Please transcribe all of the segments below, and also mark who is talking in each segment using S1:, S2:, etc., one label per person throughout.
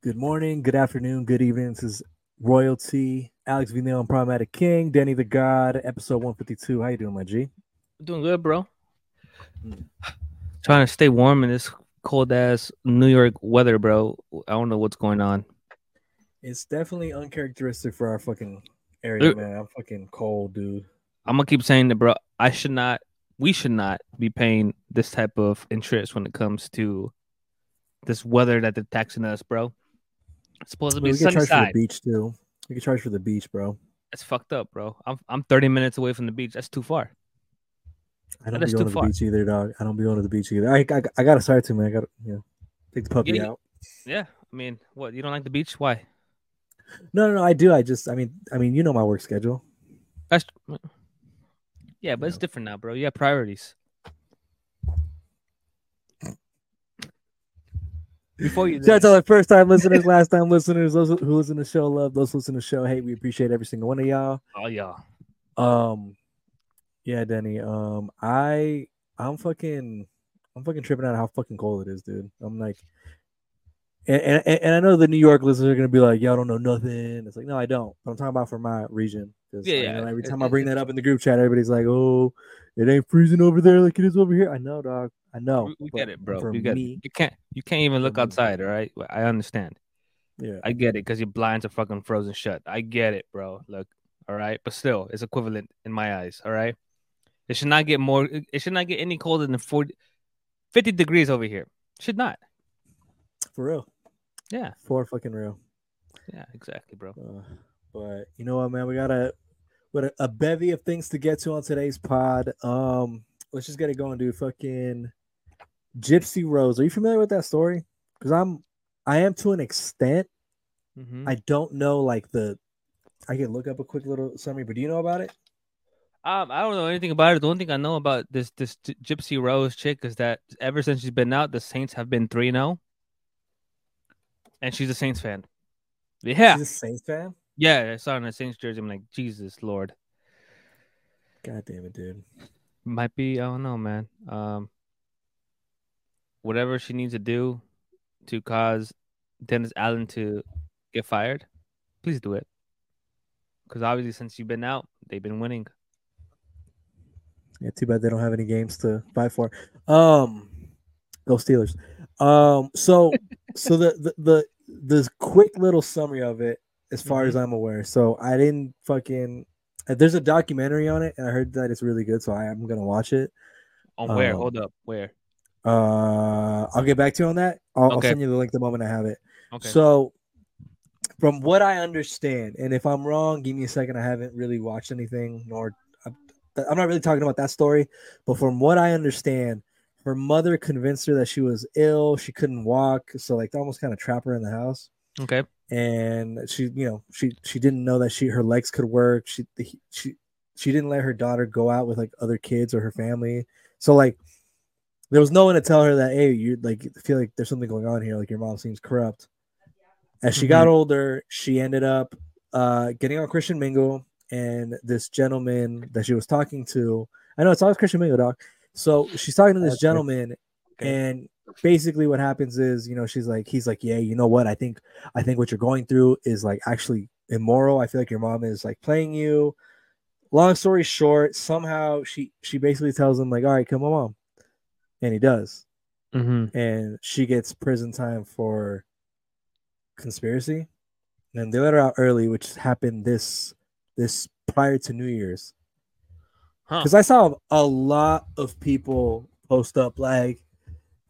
S1: Good morning, good afternoon, good evening. This is RoyalTea, Alex Vinale and Problematic King, Denny the God, episode 152. How you doing, my G?
S2: Doing good, bro.
S1: Mm.
S2: Trying to stay warm in this cold ass New York weather, bro. I don't know what's going on.
S1: It's definitely uncharacteristic for our fucking area, man. I'm fucking cold, dude.
S2: I'm gonna keep saying that, bro. I should not. We should not be paying this type of interest when it comes to this weather that they're taxing us, bro. It's supposed to be
S1: we get charged for the beach too. We get charged for the beach, bro.
S2: That's fucked up, bro. I'm I'm 30 minutes away from the beach. That's too far.
S1: I don't
S2: That's
S1: be going to the
S2: far.
S1: beach either, dog. I don't be going to the beach either. I I, I gotta start to, man. I gotta you know take the puppy
S2: Yeah,
S1: out.
S2: Yeah. I mean, what? You don't like the beach? Why?
S1: No, no, no. I do. I just, I mean, I mean, you know my work schedule.
S2: That's yeah, but it's different now, bro. You have priorities. Before you,
S1: Shout out to our first time listeners, last time listeners, those who listen to the show, love those who listen to the show. Hey, we appreciate every single one of y'all.
S2: oh yeah,
S1: Um, yeah, Denny. Um, I I'm fucking I'm fucking tripping out how fucking cold it is, dude. I'm like, and and, and I know the New York listeners are gonna be like, y'all don't know nothing. It's like, no, I don't. But I'm talking about for my region.
S2: Yeah, yeah.
S1: know, every time I bring that up in the group chat, everybody's like, oh, it ain't freezing over there like it is over here. I know, dog. I know.
S2: we, we get it, bro. We get
S1: me,
S2: it. You can't, you can't even look outside. All right, I understand.
S1: yeah.
S2: I get it because your blinds are fucking frozen shut. I get it, bro. Look, all right, but still, it's equivalent in my eyes. All right, it should not get more. It it should not get any colder than 40, 50 degrees over here. Should not.
S1: For real.
S2: Yeah,
S1: For fucking real.
S2: yeah, exactly, bro.
S1: Uh, but you know what, man? We got a with a, a bevy of things to get to on today's pod. Um, let's just get it going, dude. Fucking Gypsy Rose. Are you familiar with that story? Because I'm, I am to an extent.
S2: Mhm.
S1: I don't know like the. I can look up a quick little summary, but do you know about it?
S2: Um, I don't know anything about it. The only thing I know about this this Gypsy Rose chick is that ever since she's been out, the Saints have been three 0 and she's a Saints fan. Yeah,
S1: She's a Saints fan.
S2: yeah. I saw her in a Saints jersey. I'm like, Jesus Lord,
S1: God damn it, dude.
S2: might be. I don't know, man. Um, whatever she needs to do to cause Dennis Allen to get fired, please do it. Because obviously, since you've been out, they've been winning.
S1: Yeah, too bad they don't have any games to fight for. Um, go Steelers. Um, so so the the the this quick little summary of it, as far as I'm aware. So I didn't fucking. uh, There's a documentary on it, and I heard that it's really good. So I am gonna watch it.
S2: On where?
S1: Um,
S2: Hold up, where?
S1: Uh, I'll get back to you on that. I'll, I'll send you the link the moment I have it.
S2: Okay.
S1: So, from what I understand, and if I'm wrong, give me a second. I haven't really watched anything, nor I'm I'm not really talking about that story. But from what I understand, her mother convinced her that she was ill. She couldn't walk, so like they almost kind of trap her in the house.
S2: okay.
S1: And she, you know, she she didn't know that she her legs could work. She she she didn't let her daughter go out with like other kids or her family. So like there was no one to tell her that hey you like feel like there's something going on here like your mom seems corrupt. As she got older she ended up uh getting on christian mingle and this gentleman that she was talking to i know it's always christian mingle dog. So she's talking to this
S2: That's
S1: gentleman
S2: Okay.
S1: and basically what happens is you know she's like he's like yeah you know what? I think i think what you're going through is like actually immoral. I feel like your mom is like playing you. Long story short somehow she she basically tells him like all right kill my mom and he does
S2: Mm-hmm.
S1: and she gets prison time for conspiracy and they let her out early which happened this this prior to new year's
S2: Huh.
S1: because i saw a lot of people post up like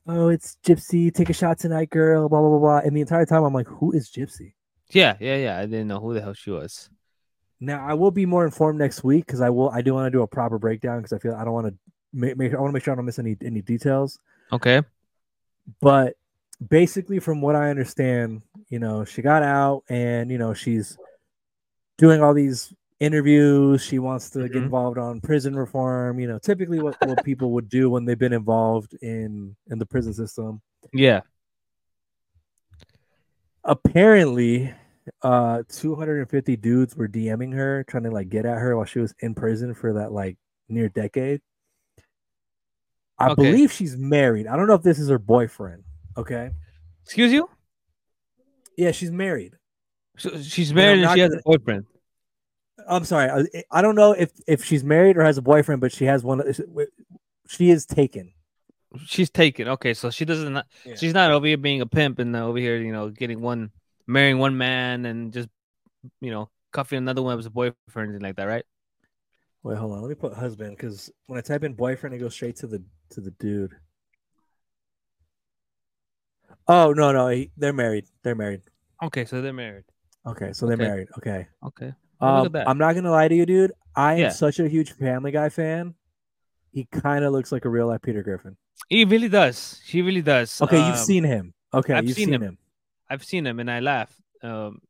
S1: oh it's gypsy take a shot tonight girl blah blah blah blah and the entire time i'm like who is gypsy
S2: Yeah, yeah, yeah. I didn't know who the hell she was.
S1: now i will be more informed next week because i will i do want to do a proper breakdown because i feel i don't want to make, make i want to make sure i don't miss any any details
S2: Okay.
S1: but basically from what i understand you know she got out and you know she's doing all these interviews she wants to get
S2: Mhm.
S1: involved on prison reform you know typically what, what people would do when they've been involved in in the prison system
S2: Yeah.
S1: apparently uh 250 dudes were dming her trying to like get at her while she was in prison for that like near decade i
S2: Okay.
S1: believe she's married i don't know if this is her boyfriend okay
S2: Excuse you?
S1: Yeah, she's married.
S2: So she's married and she has
S1: gonna-
S2: a boyfriend.
S1: I'm sorry. I, I don't know if if she's married or has a boyfriend, but she has one. She is taken.
S2: She's taken. Okay, so she doesn't.
S1: Yeah.
S2: She's not over here being a pimp and uh, over here, you know, getting one, marrying one man and just, you know, cuffing another one as a boyfriend or anything like that, right?
S1: Wait, hold on. Let me put husband because when I type in boyfriend, it goes straight to the to the dude. Oh no, no, he, they're married. They're married.
S2: Okay, so they're married.
S1: Okay, so they're
S2: Okay.
S1: married. Okay.
S2: Okay.
S1: Um. I'm not gonna lie to you, dude. I am
S2: Yeah.
S1: such a huge Family Guy fan. He kind of looks like a real life Peter Griffin.
S2: He really does. He really does.
S1: Okay, you've
S2: Um,
S1: seen him. Okay,
S2: I've
S1: you've
S2: seen
S1: seen,
S2: him.
S1: him.
S2: I've seen him and I laugh. Um,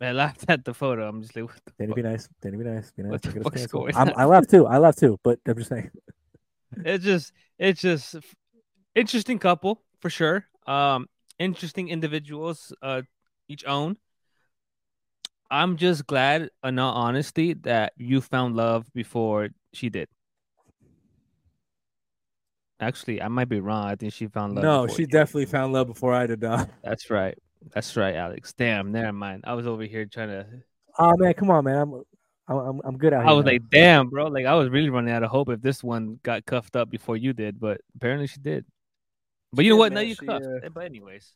S2: I laughed at the photo. I'm just like, what the
S1: Didn't
S2: fuck?
S1: be nice. Didn't be nice. Be nice.
S2: What the
S1: Don't get us
S2: fuck is going on?
S1: I laugh too. I laugh too. But I'm just saying.
S2: it's just it's just interesting couple for sure um interesting individuals uh each own i'm just glad in all honesty that you found love before she did actually i might be wrong i think she found love
S1: No, she definitely found love before I did. Not.
S2: that's right that's right alex damn never mind i was over here trying to
S1: Oh man, come on, man. I'm I'm I'm, good out here.
S2: i was
S1: man.
S2: like damn bro like i was really running out of hope if this one got cuffed up before you did but apparently she did but you know what now you
S1: She,
S2: cuffed
S1: uh,
S2: but anyways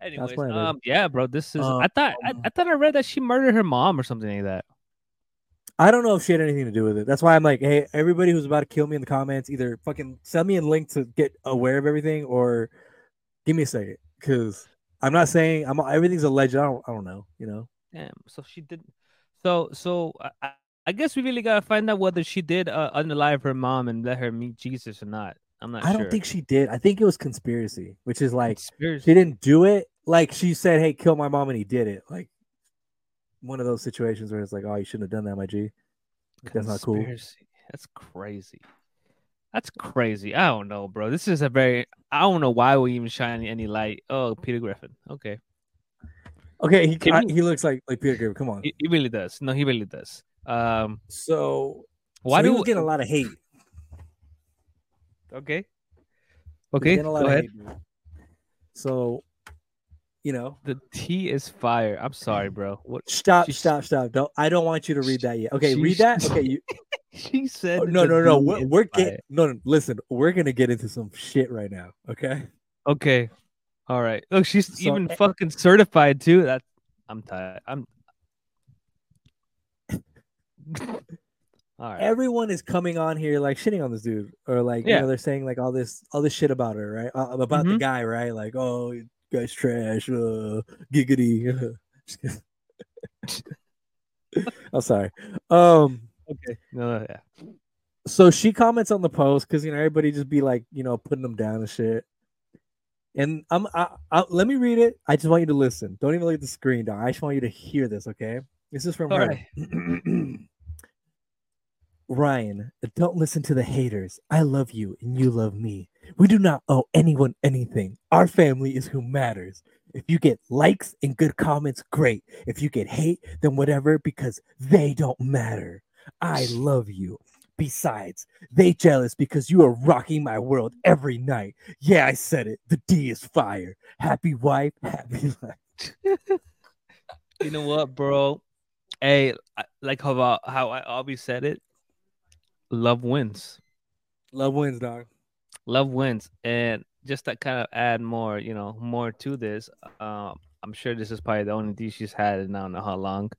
S2: anyways
S1: babe.
S2: um yeah bro this is i thought I,
S1: Um,
S2: I thought i read that she murdered her mom or something like that
S1: I don't know if she had anything to do with it. That's why I'm like, hey, everybody who's about to kill me in the comments, either fucking send me a link to get aware of everything, or give me a second, because I'm not saying I'm everything's alleged. I don't I don't know. You know.
S2: damn so she did so so I- I, I guess we really gotta find out whether she did uh, unalive her mom and let her meet jesus or not i'm not
S1: I
S2: sure
S1: don't think she did. I think it was conspiracy, which is like
S2: Conspiracy.
S1: she didn't do it. Like she said, "Hey, kill my mom," and he did it. Like one of those situations where it's like, "Oh, you shouldn't have done that, my G." Like, that's not cool.
S2: That's crazy. That's crazy. I don't know, bro. This is a very. I don't know why we even shine any light. Oh, Peter Griffin. Okay,
S1: Okay, he I- he looks like like Peter Griffin. Come on.
S2: he, he really does. No, he really does. Um,
S1: So
S2: why
S1: so
S2: do
S1: we get a lot of hate?
S2: Okay. Okay.
S1: getting a lot
S2: Go ahead.
S1: hate. So, you know,
S2: The tea is fire. I'm sorry, bro. What
S1: stop,
S2: She's-
S1: stop, stop. Don't. I don't want you to read that yet. Okay,
S2: She-
S1: read that. Okay, you.
S2: she said?
S1: Oh, no, no, no. We're, we're getting no, no. Listen, we're gonna get into some shit right now. Okay.
S2: Okay. All right. Look, she's
S1: So,
S2: even
S1: eh,
S2: fucking certified too. That I'm tired. I'm. All right.
S1: Everyone is coming on here like shitting on this dude, or like you know they're saying like all this all this shit about her, right? Uh, about the
S2: Mhm.
S1: guy, right? Like, oh, guy's trash, uh, giggity. I'm sorry. Um.
S2: okay. No, no, yeah.
S1: so she comments on the post because you know everybody just be like you know putting them down and shit and i'm I, I, let me read it i just want you to listen don't even look at the screen dog. i just want you to hear this okay this is from
S2: All
S1: her
S2: right.
S1: ryan don't listen to the haters i love you and you love me we do not owe anyone anything our family is who matters if you get likes and good comments great if you get hate then whatever because they don't matter i love you Besides, they jealous because you are rocking my world every night. Yeah, I said it. The D is fire. Happy wife, happy life.
S2: You know what, bro? Hey, like how about how I always said it. Love wins.
S1: Love wins, dog.
S2: Love wins, and just to kind of add more, you know, more to this. Um, I'm sure this is probably the only tea she's had in I don't know how long.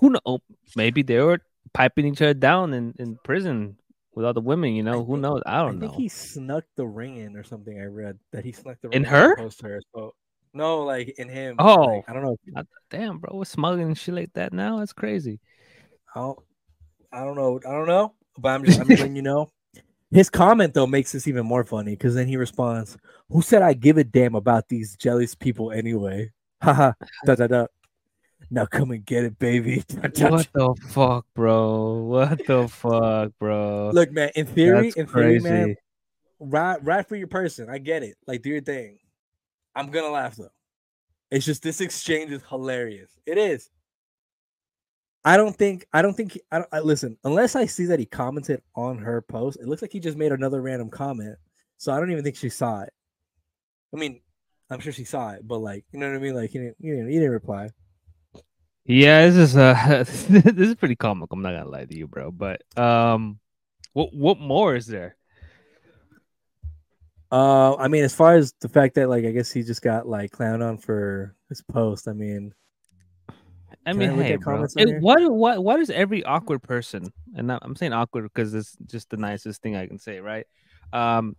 S2: Who know? Maybe they were piping each other down in, in prison with all the women. You know,
S1: I
S2: who
S1: think-
S2: knows? I
S1: I
S2: don't
S1: think
S2: know.
S1: he snuck the ring in or something. I read that he snuck the ring In
S2: her?
S1: Post her. So no, like in him.
S2: Oh.
S1: like, I don't know.
S2: I- Damn, bro, we're smuggling and shit like that now. That's crazy.
S1: I don't, I don't know. I don't know. But I'm just, I'm just letting you know. His comment though makes this even more funny because then he responds, "Who said I give a damn about these jealous people anyway?" Haha. da da da. Now come and get it, baby.
S2: What the fuck, bro? What the fuck, bro?
S1: Look, man. In theory,
S2: That's
S1: in theory, man, ride, ride for your person. I get it. Like, do your thing. I'm gonna laugh though. It's just this exchange is hilarious. It is. I don't think. I don't think. he- I don't. I, listen, unless I see that he commented on her post, it looks like he just made another random comment. So I don't even think she saw it. I mean, I'm sure she saw it, but like, you know what I mean? Like, he didn't, he didn't, he didn't reply.
S2: Yeah, this is uh this is pretty comic. I'm not gonna lie to you, bro. But um, what what more is there?
S1: Uh, I mean, as far as the fact that like, I guess he just got like clowned on for his post. I mean,
S2: I
S1: Can
S2: mean,
S1: I
S2: hey, bro. It, what what what is every awkward person? And I'm saying awkward because it's just the nicest thing I can say, right? Um,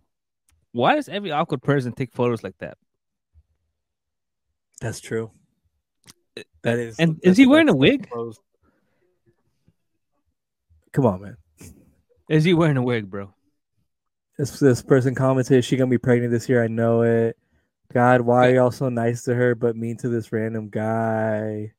S2: why does every awkward person take photos like that?
S1: that's true. That is.
S2: And is he wearing a wig?
S1: exposed. Come on, man.
S2: Is he wearing a wig, bro?
S1: This this person commented, "She gonna be pregnant this year. I know it. God, why are y'all so nice to her but mean to this random guy?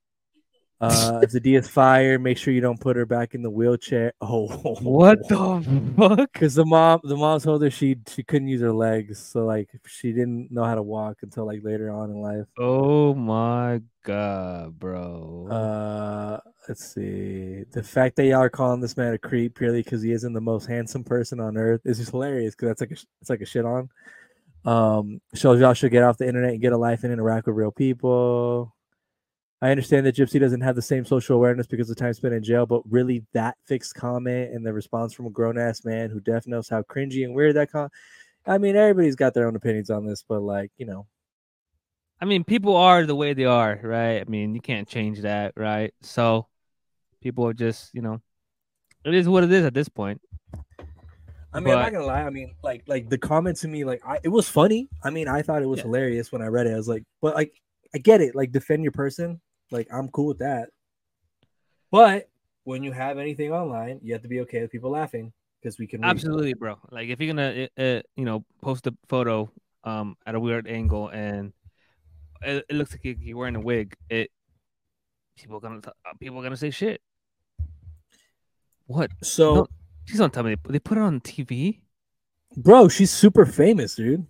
S1: Uh, if the D is fired, make sure you don't put her back in the wheelchair. Oh,
S2: What the fuck?
S1: Because the mom, the mom told her she she couldn't use her legs, so like she didn't know how to walk until like later on in life.
S2: Oh my god, bro.
S1: Uh, let's see. The fact that y'all are calling this man a creep purely because he isn't the most handsome person on earth is just hilarious. Because that's like a, it's like a shit on. Um, shows y'all should get off the internet and get a life and interact with real people. I understand that Gypsy doesn't have the same social awareness because of time spent in jail, but really that fixed comment and the response from a grown ass man who def knows how cringy and weird that con. I mean, everybody's got their own opinions on this, but like you know,
S2: I mean, people are the way they are, right? I mean, you can't change that, right? So people are just, you know, it is what it is at this point.
S1: I mean, I'm not gonna lie. I mean, like, like the comment to me, like, I it was funny. I mean, I thought it was
S2: Yeah.
S1: hilarious when I read it. I was like, but like, I get it. Like, defend your person. Like, I'm cool with that. But when you have anything online, you have to be okay with people laughing because we can read.
S2: Absolutely, bro. Like if you're gonna, uh, you know, post a photo um at a weird angle and it, it looks like you- you're wearing a wig, it people gonna uh, people gonna say shit. What?
S1: So,
S2: No. Don't tell they, they put it on TV.
S1: bro, she's super famous, dude.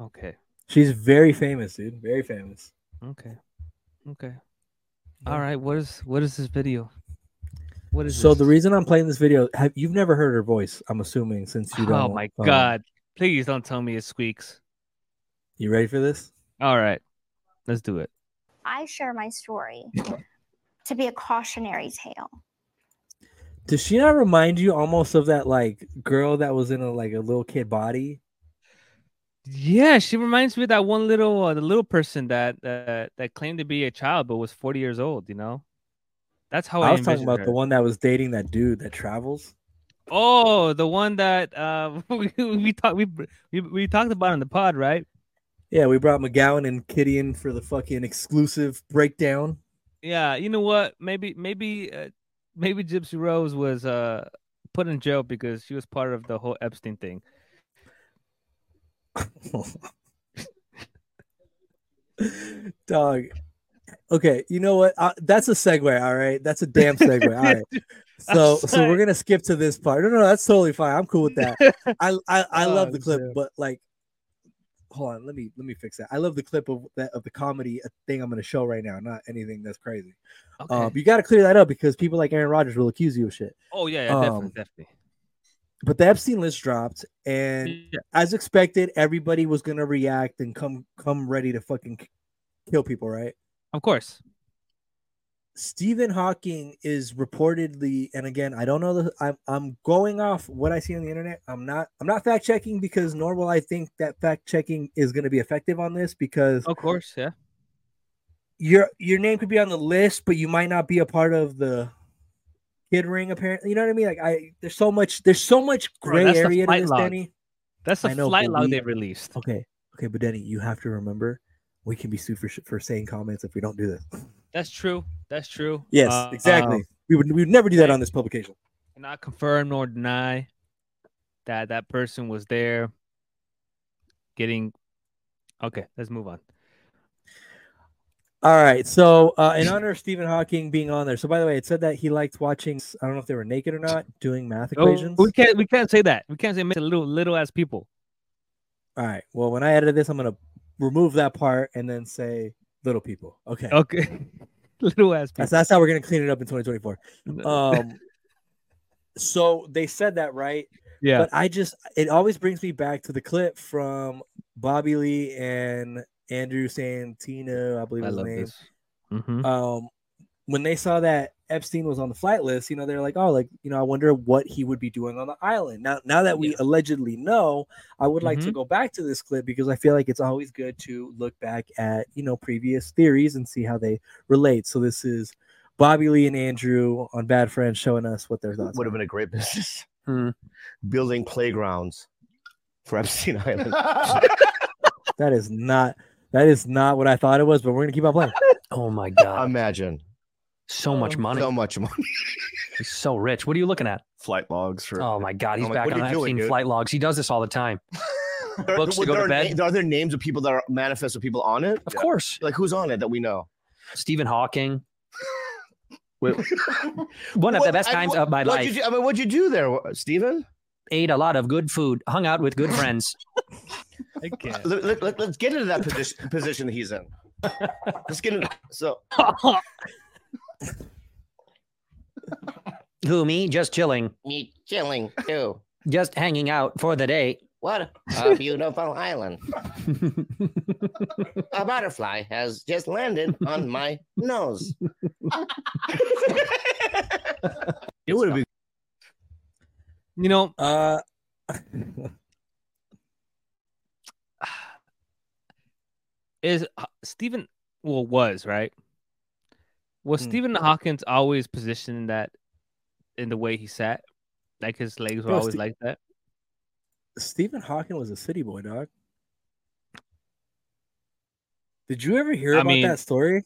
S2: Okay,
S1: She's very famous, dude. Very famous.
S2: okay, okay. All right. What is what is this video? What is
S1: So
S2: this?
S1: the reason I'm playing this video, have you've never heard her voice? I'm assuming since you don't.
S2: Oh my
S1: um,
S2: god! Please don't tell me it squeaks.
S1: You ready for this?
S2: All right, let's do it.
S3: I share my story to be a cautionary tale.
S1: Does she not remind you almost of that like girl that was in a like a little kid body?
S2: Yeah, she reminds me of that one little uh, the little person that uh, that claimed to be a child but was 40 years old, you know? That's how I,
S1: I was talking about
S2: her.
S1: the one that was dating that dude that travels.
S2: Oh, the one that uh we we talked we, we we talked about in the pod, right?
S1: Yeah, we brought McGowan and Kitty in for the fucking exclusive breakdown.
S2: Yeah, you know what? Maybe maybe uh, maybe Gypsy Rose was uh put in jail because she was part of the whole Epstein thing.
S1: Dog. Okay, you know what? Uh, that's a segue. All right, that's a damn segue. All right. So, so we're gonna skip to this part. No, no, that's totally fine. I'm cool with that. I, I, I love
S2: Oh,
S1: the clip,
S2: shit.
S1: but like, hold on. Let me, let me fix that. I love the clip of that of the comedy uh, thing I'm gonna show right now. Not anything that's crazy.
S2: Okay.
S1: Um, you got to clear that up because people like Aaron Rodgers will accuse you of shit.
S2: oh yeah, yeah, definitely,
S1: um,
S2: definitely.
S1: But the Epstein list dropped, and
S2: Yeah.
S1: as expected, everybody was gonna react and come come ready to fucking kill people, right?
S2: Of course.
S1: Stephen Hawking is reportedly, and again, I don't know the. I'm I'm going off what I see on the internet. I'm not I'm not fact checking because nor will I think that fact checking is going to be effective on this because
S2: Of course, yeah.
S1: your your name could be on the list, but you might not be a part of the kid ring. Apparently, you know what I mean. Like I, there's so much there's so much gray
S2: the
S1: area to this,
S2: log.
S1: Denny.
S2: That's the
S1: know,
S2: flight log
S1: we-
S2: they released.
S1: Okay, okay, but Denny, you have to remember we can be sued for for saying comments if we don't do this.
S2: That's true. That's true.
S1: Yes,
S2: Uh,
S1: exactly.
S2: um,
S1: we would we would never do that on this publication.
S2: cannot confirm nor deny that that person was there getting okay let's move on
S1: All right. So, uh, in honor of Stephen Hawking being on there. So, by the way, it said that he liked watching. I don't know if they were naked or not, doing math
S2: Oh,
S1: equations.
S2: we can't we can't say that we can't say little little ass people
S1: All right. Well, when I edit this, I'm gonna remove that part and then say little people. Okay.
S2: okay little ass people
S1: That's that's how we're gonna clean it up in 2024. Um. so they said that right,
S2: yeah
S1: but I just it always brings me back to the clip from Bobby Lee and Andrew Santino, I believe
S2: I
S1: his
S2: love
S1: name.
S2: this. Mhm.
S1: Um, when they saw that Epstein was on the flight list, you know, they're like, oh, like, you know, I wonder what he would be doing on the island. Now, now that we
S2: Yeah.
S1: allegedly know, I would like to
S2: Mhm.
S1: go back to this clip because I feel like it's always good to look back at, you know, previous theories and see how they relate. So this is Bobby Lee and Andrew on Bad Friends showing us what their thoughts
S4: Would have been a great business.
S5: Hmm.
S4: Building playgrounds for Epstein Island.
S1: That is not that is not what I thought it was, but we're gonna keep on playing.
S5: Oh my god,
S4: Imagine
S5: so much money.
S4: so much money.
S5: He's so rich. What are you looking at?
S4: Flight logs for.
S5: Oh my god, he's
S4: I'm
S5: back
S4: what
S5: on
S4: are you doing,
S5: Epstein
S4: dude?
S5: flight logs. He does this all the time.
S4: There-
S5: books to go to
S4: are
S5: bed?
S4: na- Are there names of people that are manifest of people on it?
S5: Of course,
S4: Like who's on it that we know?
S5: Stephen Hawking.
S4: Wait,
S5: One of the
S4: what-
S5: best
S4: I-
S5: times
S4: what-
S5: of my life.
S4: You do, I mean, what'd you do there, Stephen?
S5: Ate a lot of good food. Hung out with good friends.
S2: I can't.
S4: Let, let, let, us get into that position, position that he's in. Let's get into so.
S5: Who me? Just chilling.
S6: Me chilling too.
S5: Just hanging out for the day.
S6: What a beautiful island. A butterfly has just landed on my nose.
S4: It would have been.
S2: You know,
S1: Uh
S2: is uh, Stephen well was right? Was
S1: Hmm.
S2: Stephen Hawkins always positioned that in the way he sat? Like his legs were always
S1: Ste-
S2: like that?
S1: Stephen Hawking was a city boy, dog. Did you ever hear
S2: I
S1: about
S2: mean-
S1: that story?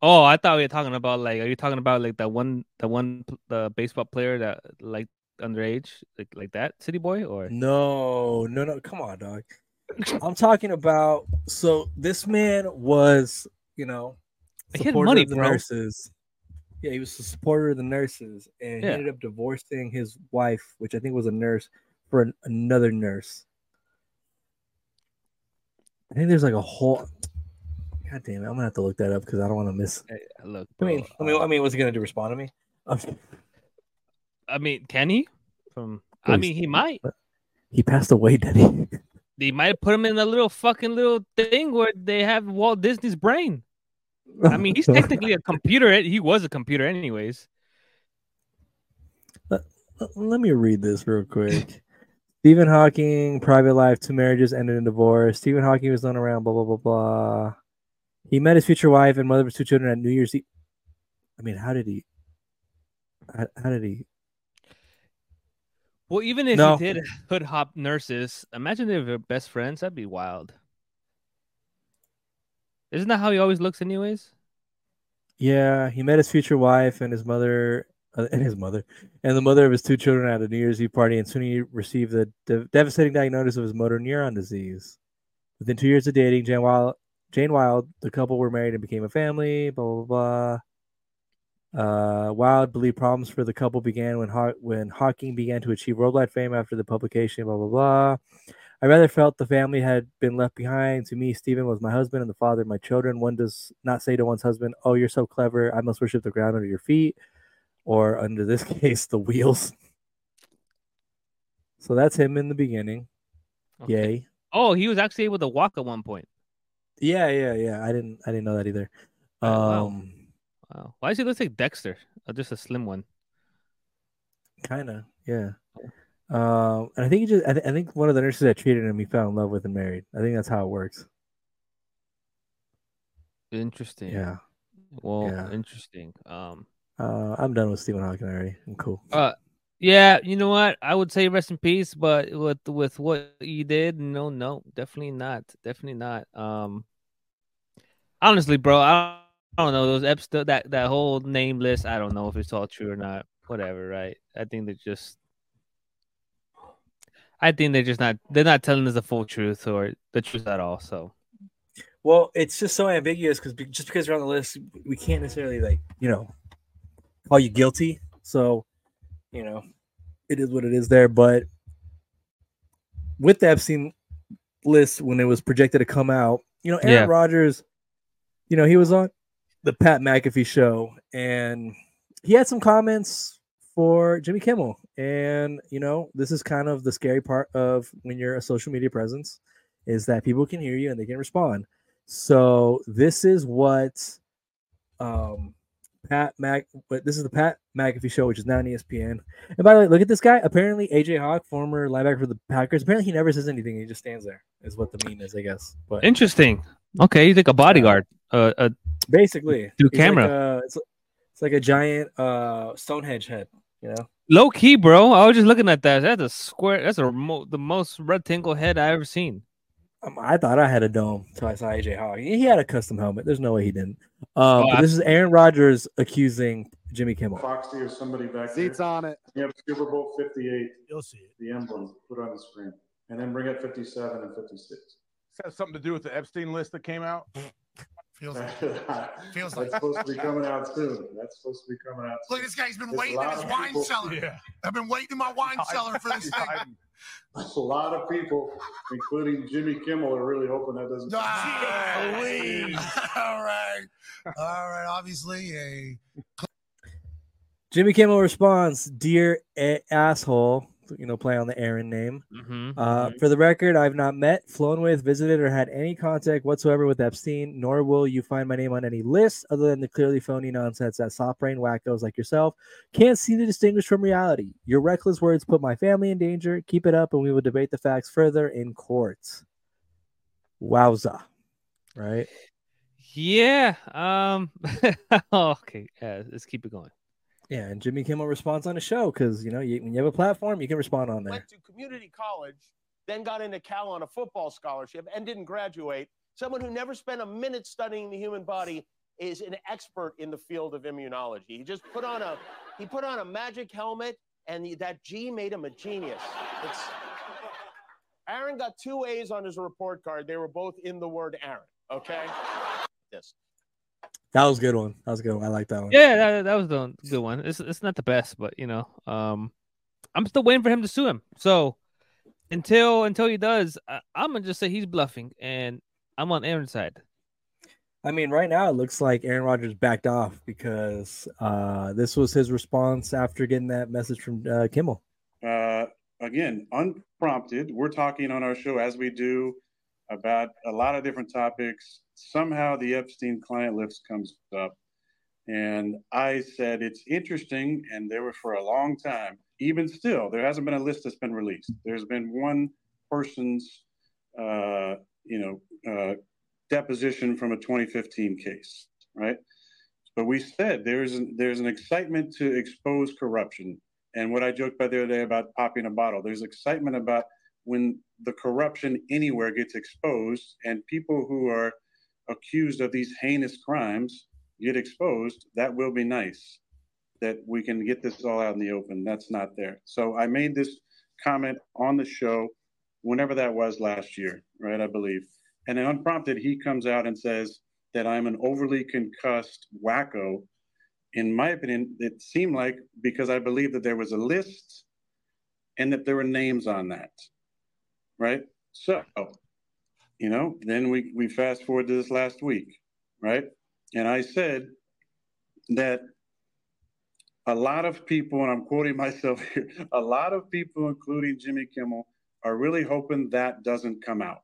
S2: Oh, I thought we were talking about like are you talking about like that one the one the baseball player that like underage like like that city boy or
S1: No, no, no. Come on, dog. I'm talking about. So this man was, you know,
S2: He had
S1: supporter
S2: money,
S1: of the
S2: bro.
S1: nurses. Yeah, he was a supporter of the nurses, and
S2: Yeah.
S1: he ended up divorcing his wife, which I think was a nurse, for an, another nurse. I think there's like a whole. God damn it! I'm gonna have to look that up because I don't want to miss.
S2: Hey, look?
S1: I mean, I mean, I mean, what's he gonna do? Respond to me?
S2: I mean, can he? From I mean, he might.
S1: He passed away, did he?
S2: They might have put him in a little fucking little thing where they have Walt Disney's brain. I mean, he's technically a computer. He was a computer, anyways.
S1: Let- Let me read this real quick. Stephen Hawking, private life, two marriages ended in divorce. Stephen Hawking was known around, blah, blah, blah, blah. He met his future wife and mother of his two children at New Year's Eve. I mean, how did he? How, how did he?
S2: Well, even if
S1: No.
S2: he did hood hop nurses, imagine they're best friends. That'd be wild. Isn't that how he always looks, anyways?
S1: Yeah, he met his future wife and his mother, uh, and his mother, and the mother of his two children at a New Year's Eve party, and soon he received the de- devastating diagnosis of his motor neuron disease. Within two years of dating, Jane Wilde, Jane Wilde, the couple were married and became a family. Blah blah blah. Uh, Wilde believed problems for the couple began when Haw- when Hawking began to achieve worldwide fame after the publication. Blah blah blah. I rather felt the family had been left behind. To me, Stephen was my husband and the father of my children. One does not say to one's husband, "Oh, you're so clever. I must worship the ground under your feet," or under this case, the wheels. So that's him in the beginning.
S2: Okay.
S1: Yay.
S2: Oh, he was actually able to walk at one point.
S1: Yeah, yeah, yeah. I didn't, I didn't know that either.
S2: Oh.
S1: Um,
S2: Wow. Why does he look like Dexter? Uh, just a slim one.
S1: kind of, yeah. Um, and I think he just, I, th- I think one of the nurses that treated him, he fell in love with and married. I think that's how it works.
S2: Interesting.
S1: Yeah.
S2: Well,
S1: Yeah.
S2: interesting. Um.
S1: Uh, I'm done with Stephen Hawking already. I'm cool.
S2: Uh. Yeah. You know what? I would say rest in peace, but with with what you did, no, no, definitely not. Definitely not. Um. Honestly, bro, I, I don't know those episodes. That that whole name list. I don't know if it's all true or not. Whatever, right? I think they're just. I think they're just not. They're not telling us the full truth or the truth at all. So.
S1: Well, it's just so ambiguous because just because you're on the list, we can't necessarily like you know call you guilty. So, you know, it is what it is there. But with the Epstein list, when it was projected to come out, you know, Aaron
S2: Yeah.
S1: Rodgers, you know, he was on the Pat McAfee show, and he had some comments for Jimmy Kimmel. And you know, this is kind of the scary part of when you're a social media presence is that people can hear you and they can respond. So this is what um Pat Mac this is the Pat McAfee show, which is now on ESPN. And by the way, look at this guy. Apparently AJ Hawk, former linebacker for the Packers, apparently he never says anything, he just stands there, is what the meme is, I guess. But
S2: Interesting. Okay, he's like a bodyguard. Uh, uh,
S1: basically
S2: Through
S1: he's like
S2: camera.
S1: a- it's, it's like a giant uh Stonehenge head, you know.
S2: low key, bro. I was just looking at that. That's a square. That's a mo- the most rectangle head I ever seen.
S1: Um, I thought I had a dome until I saw AJ Hawk. He he had a custom helmet. There's no way he didn't. Um,
S2: Oh,
S1: but this is Aaron Rodgers accusing Jimmy Kimmel.
S7: Foxy or somebody back there.
S8: Seats on it.
S7: Yep, Super Bowl 58,
S8: You'll see it.
S7: the emblem, put on the screen. And then bring up 57 and 56.
S8: This has something to do with the Epstein list that came out.
S9: Feels like. Feels
S7: That's supposed to be coming out soon. That's supposed to be coming out.
S9: Look, this guy's been
S7: There's
S9: waiting in his wine
S7: people-
S9: cellar.
S8: Yeah.
S9: I've been waiting in my wine cellar for this
S8: He's
S9: thing.
S8: hiding.
S7: A lot of people, including Jimmy Kimmel, are really hoping that doesn't.
S9: Ah, all right. All right. Obviously, a
S1: Jimmy Kimmel responds, "Dear a- asshole," you know, play on the Aaron name.
S2: Mm-hmm.
S1: Uh, for the record, I've not met, flown with, visited, or had any contact whatsoever with Epstein, nor will you find my name on any list other than the clearly phony nonsense that soft brain wackos like yourself can't see to distinguish from reality. Your reckless words put my family in danger. Keep it up, and we will debate the facts further in court. Wowza. Right?
S2: Yeah. Um. okay. Yeah. Let's keep it going.
S1: Yeah, and Jimmy Kimmel responds on the show because you know you, when you have a platform, you can respond on there.
S10: went to community college, then got into Cal on a football scholarship and didn't graduate. Someone who never spent a minute studying the human body is an expert in the field of immunology. He just put on a he put on a magic helmet, and he- that G made him a genius. It's, Aaron got two A's on his report card. They were both in the word Aaron. Okay. This.
S1: That was a good one. That was a good one. I like that one.
S2: Yeah, that, that was the good one. It's it's not the best, but you know, um, I'm still waiting for him to sue him. So until until he does, I, I'm gonna just say he's bluffing, and I'm on Aaron's side.
S1: I mean, right now it looks like Aaron Rodgers backed off because uh, this was his response after getting that message from uh, Kimmel.
S7: uh, again, unprompted. We're talking on our show as we do about a lot of different topics. Somehow the Epstein client list comes up. And I said, it's interesting. And there were for a long time, even still, there hasn't been a list that's been released. There's been one person's, uh, you know, uh, deposition from a 2015 case, right? But we said there's an, there's an excitement to expose corruption and what I joked about the other day about popping a bottle. There's excitement about when the corruption anywhere gets exposed and people who are accused of these heinous crimes get exposed. That will be nice that we can get this all out in the open. That's not there. So I made this comment on the show whenever that was last year, right? I believe. And then unprompted, he comes out and says that I'm an overly concussed wacko in my opinion, it seemed like because I believe that there was a list and that there were names on that. Right. So, you know, then we, we fast forward to this last week. Right. And I said that a lot of people, and I'm quoting myself here, a lot of people, including Jimmy Kimmel, are really hoping that doesn't come out.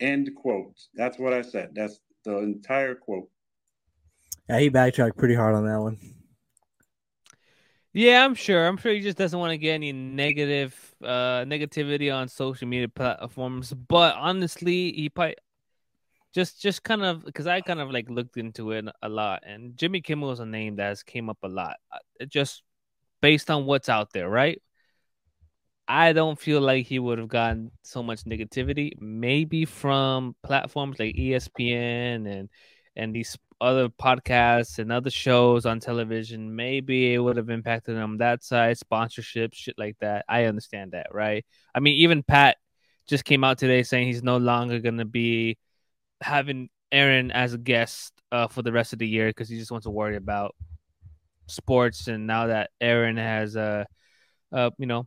S7: End quote. That's what I said. That's the entire quote.
S1: Yeah, he backtracked pretty hard on that one.
S2: Yeah, I'm sure. I'm sure he just doesn't want to get any negative uh negativity on social media platforms. But honestly, he probably just just kind of because I kind of like looked into it a lot, and Jimmy Kimmel is a name that has came up a lot. Uh, just based on what's out there, right? I don't feel like he would have gotten so much negativity. Maybe from platforms like ESPN and and these other podcasts and other shows on television, maybe it would have impacted them that side, sponsorship, shit like that. I understand that, right? I mean, even Pat just came out today saying he's no longer gonna be having Aaron as a guest uh, for the rest of the year because he just wants to worry about sports. And now that Aaron has a, uh, uh, you know,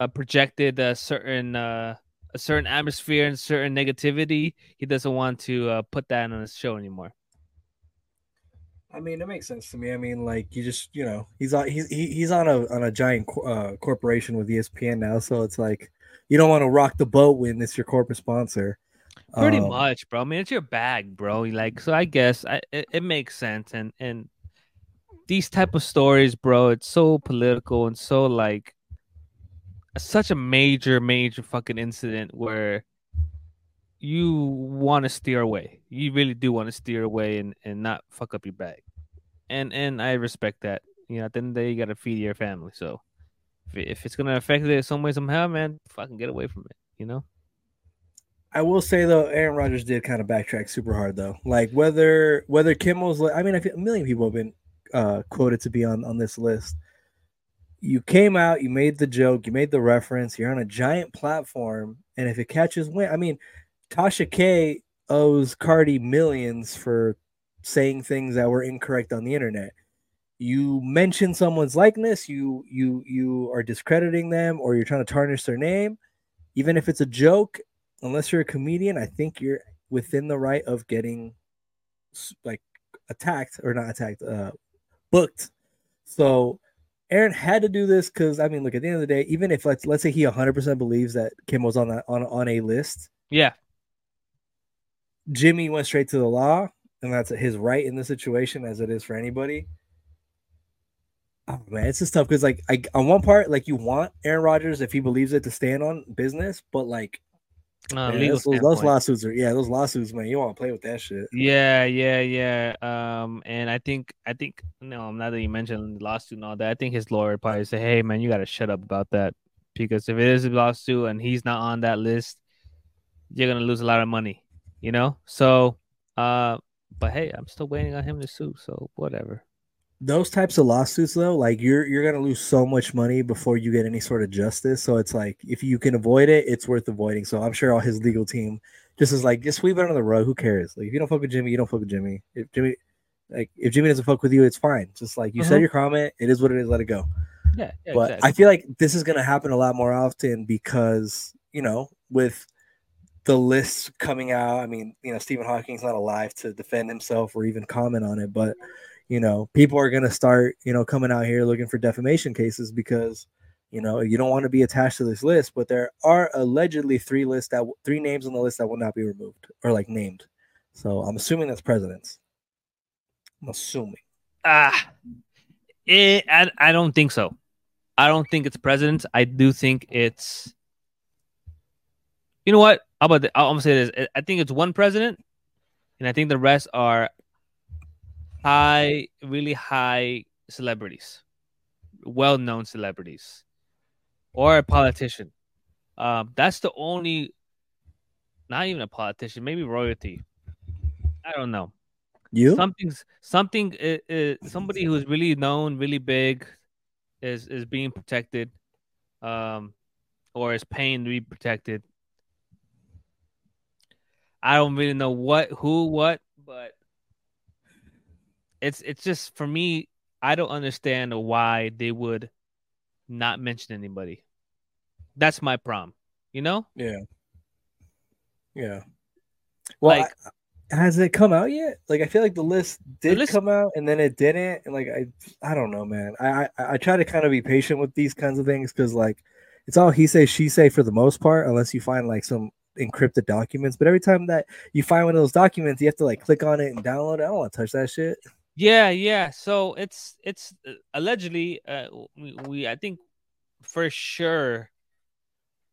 S2: uh, projected a certain uh, a certain atmosphere and certain negativity, he doesn't want to uh, put that on his show anymore.
S1: I mean, it makes sense to me. I mean, like you just, you know, he's on he's he's on a on a giant uh, corporation with ESPN now, so it's like you don't want to rock the boat when it's your corporate sponsor.
S2: Pretty
S1: Um,
S2: much, bro. I mean, it's your bag, bro. Like, so I guess I, it, it makes sense. And and these type of stories, bro, it's so political and so like such a major, major fucking incident where you want to steer away. You really do want to steer away and and not fuck up your bag. And and I respect that. You know, at the end of the day, you got to feed your family. So if, if it's gonna affect it some way somehow, man, fucking get away from it. You know.
S1: I will say though, Aaron Rodgers did kind of backtrack super hard though. Like whether whether Kimmel's, li- I mean, I feel a million people have been uh, quoted to be on on this list. You came out, you made the joke, you made the reference. You're on a giant platform, and if it catches wind, I mean, Tasha K owes Cardi millions for saying things that were incorrect on the internet. You mention someone's likeness, you you you are discrediting them, or you're trying to tarnish their name even if it's a joke, unless you're a comedian, I think you're within the right of getting like attacked or not attacked, uh, booked. So Aaron had to do this because I mean, look at the end of the day, even if let's let's say he 100% believes that Kim was on that on on a list,
S2: Yeah.
S1: Jimmy went straight to the law, and that's his right in the situation as it is for anybody. Oh man, it's just tough because like I on one part, like you want Aaron Rodgers if he believes it to stand on business, but like
S2: Uh,
S1: man,
S2: legal
S1: those, those lawsuits are yeah, those lawsuits, man. You want to play with that shit.
S2: Yeah, yeah, yeah. Um, and I think, I think, no, now that you mentioned the lawsuit and all that, I think his lawyer probably say, "Hey, man, you got to shut up about that because if it is a lawsuit and he's not on that list, you're gonna lose a lot of money, you know." So, uh, but hey, I'm still waiting on him to sue, so whatever.
S1: Those types of lawsuits though, like you're you're gonna lose so much money before you get any sort of justice. So it's like if you can avoid it, it's worth avoiding. So I'm sure all his legal team just is like, just sweep it under the rug. Who cares? Like if you don't fuck with Jimmy, you don't fuck with Jimmy. If Jimmy like if Jimmy doesn't fuck with you, it's fine. Just like you said
S2: Mhm.
S1: your comment, it is what it is, let it go.
S2: Yeah, yeah,
S1: but
S2: exactly.
S1: I feel like this is going to happen a lot more often because you know with the lists coming out. I mean, you know, Stephen Hawking's not alive to defend himself or even comment on it, but you know, people are going to start you know coming out here looking for defamation cases because you know you don't want to be attached to this list. But there are allegedly three lists that three names on the list that will not be removed or like named. So I'm assuming that's presidents. I'm assuming.
S2: Ah, it, I, I don't think so. I don't think it's presidents. I do think it's. You know what? How about the, I'm gonna say this. I think it's one president, and I think the rest are high, really high celebrities, well-known celebrities, or a politician. Um, that's the only. Not even a politician, maybe royalty. I don't know
S1: You?
S2: something's something uh, uh, somebody who's really known really big is is being protected um or is paying to be protected i don't really know what who what but it's it's just for me i don't understand why they would not mention anybody that's my problem you know
S1: Yeah. Yeah. Well,
S2: Like-
S1: I- has it come out yet? Like, I feel like the list did
S2: list-
S1: come out and then it didn't. And like, I, I don't know, man. I, I, I try to kind of be patient with these kinds of things because like, it's all he say, she say for the most part, unless you find like some encrypted documents. But every time that you find one of those documents, you have to like click on it and download it. I don't want to touch that shit.
S2: Yeah, yeah. So it's it's uh, allegedly uh, we, we I think for sure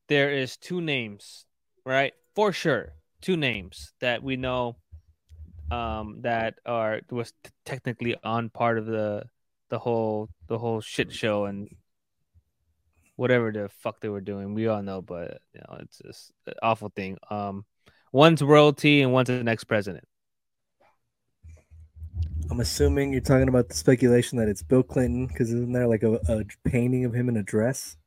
S2: there is two names, right? For sure, two names that we know um that are was t- technically on part of the the whole the whole shit show and whatever the fuck they were doing. We all know, but you know, it's just an awful thing. Um one's royalty and one's the next president.
S1: I'm assuming you're talking about the speculation that it's Bill Clinton because isn't there like a, a painting of him in a dress?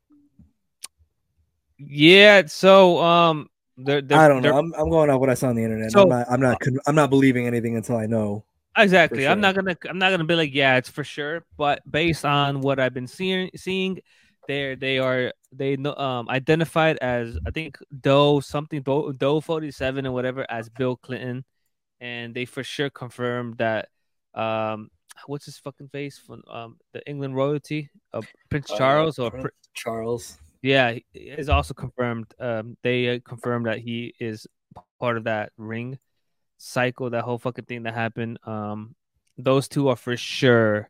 S2: Yeah, so um they're, they're,
S1: I don't know. I'm, I'm going off what I saw on the internet.
S2: So-
S1: I'm not. I'm not. con- I'm not believing anything until I know.
S2: Exactly. I'm not gonna I'm not gonna be like, yeah, it's for sure. But based on what I've been seeing seeing, they they are they um identified as I think Doe something Doe, Doe 47 or whatever as Bill Clinton, and they for sure confirmed that um what's his fucking face from um the England royalty of Prince
S1: Uh,
S2: Charles or
S1: Prince
S2: Pr-
S1: Charles.
S2: Yeah, is also confirmed. Um, they uh, confirmed that he is part of that ring cycle, that whole fucking thing that happened. Um, those two are for sure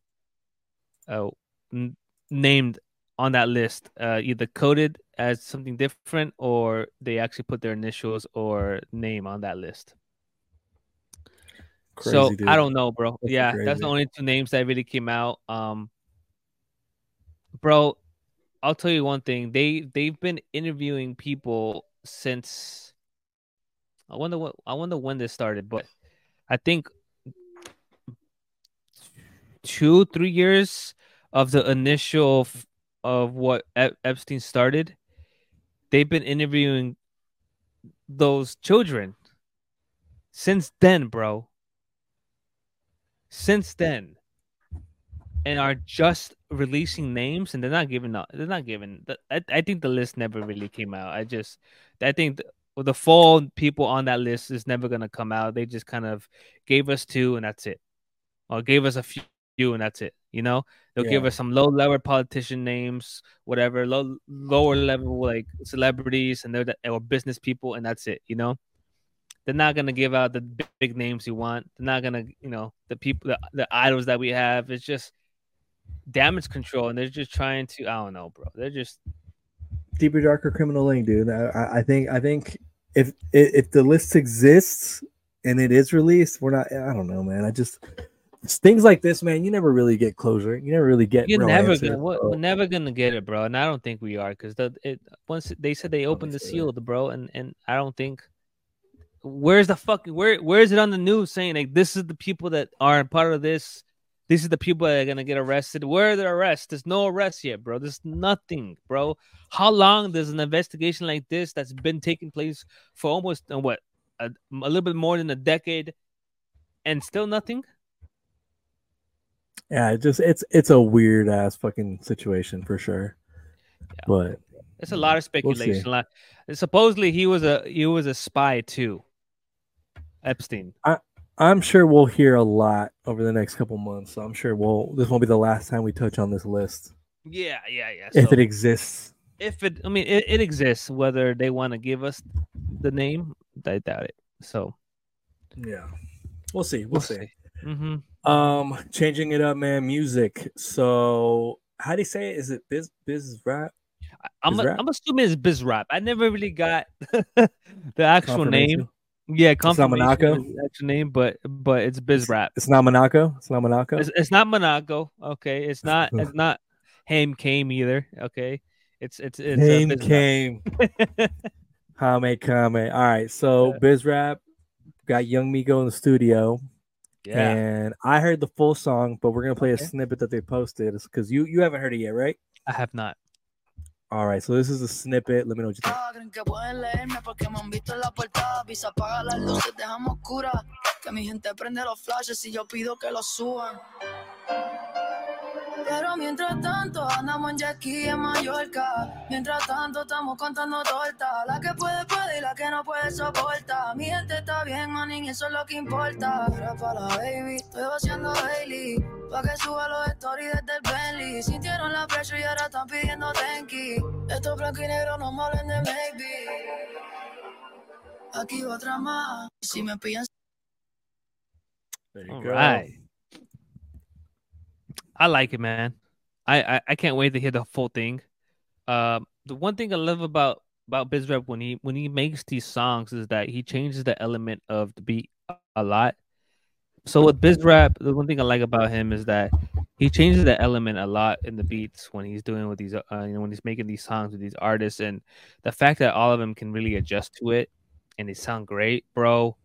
S2: uh, n- named on that list, uh, either coded as something different or they actually put their initials or name on that list. so
S1: dude.
S2: I don't know, bro.
S1: That's
S2: yeah, that's the only two names that really came out. Um, bro, I'll tell you one thing. They they've been interviewing people since. I wonder what I wonder when this started, but I think two three years of the initial f- of what Ep- Epstein started. They've been interviewing those children since then, bro. Since then, and are just releasing names, and they're not giving up. They're not giving. I, I think the list never really came out. I just, I think the, the full people on that list is never gonna come out. They just kind of gave us two, and that's it, or gave us a few, and that's it. You know, they'll give us some low level politician names, whatever, low lower level like celebrities, and they're the, or business people, and that's it. You know they're not gonna give out the big, big names you want. They're not gonna, you know, the people, the, the idols that we have. It's just damage control, and they're just trying to. I don't know, bro. They're just
S1: deeper darker criminal link, dude I- I, think i think if if the list exists and it is released we're not i don't know man i just things like this man you never really get closure you never really get
S2: you're never
S1: answers,
S2: gonna. We're,
S1: bro.
S2: we're never gonna get it, bro. And I don't think we are, because the it once they said they opened the seal, the bro, and and I don't think. Where's the fucking where? Where is it on the news saying like this is the people that are part of this? These are the people that are gonna get arrested. Where are the arrests? There's no arrests yet, bro. There's nothing, bro. How long does an investigation like this that's been taking place for almost uh, what a, a little bit more than a decade, and still nothing?
S1: Yeah it just it's it's a weird ass fucking situation for sure but
S2: It's a lot of
S1: We'll
S2: speculation. lot- supposedly he was a he was a spy too. Epstein.
S1: I I'm sure we'll hear a lot over the next couple months so i'm sure we'll this won't be the last time we touch on this list
S2: Yeah, yeah, yeah.
S1: if
S2: So
S1: it exists
S2: if it, I mean, it, it exists. Whether they want to give us the name, I doubt it. So
S1: yeah we'll see we'll, see.
S2: hmm
S1: Um, changing it up, man. Music. So, how do you say it? Is it biz biz rap?
S2: I'm a,
S1: rap?
S2: I'm assuming it's biz rap. I never really got the actual name. Yeah,
S1: not
S2: confirmation
S1: Monaco?
S2: actual name, but but it's biz rap.
S1: It's not Monaco. It's not Monaco.
S2: It's, it's not Monaco. Okay, it's not it's not Haim came either. Okay, it's it's it's Rap.
S1: came. Kame Kame. All right. So biz rap got Young Miko in the studio.
S2: Yeah.
S1: And I heard the full song, but we're gonna play
S2: Okay.
S1: a snippet that they posted because you you haven't heard it yet, right?
S2: I have not.
S1: All right. So this is a snippet. Let me know what you think.
S11: Pero mientras tanto andamos en jet ski en Mallorca. Mientras tanto estamos contando torta. La que puede puede y la que no puede soporta. Mi gente está bien, manín, eso es lo que importa. Era para la baby, estoy vaciando daily. Pa' que suba los stories desde el Bentley. Sintieron la presión y ahora están pidiendo tenki. Estos blancos y negros no me hablen de maybe. Aquí va otra más. Si me pillan
S1: There you
S2: All
S1: go.
S2: right. I like it, man. I, I I can't wait to hear the full thing. Um, the one thing I love about about Bizrap when he when he makes these songs is that he changes the element of the beat a- a lot. So with Bizrap, the one thing I like about him is that he changes the element a lot in the beats when he's doing with these, uh, you know, when he's making these songs with these artists, and the fact that all of them can really adjust to it and they sound great, bro.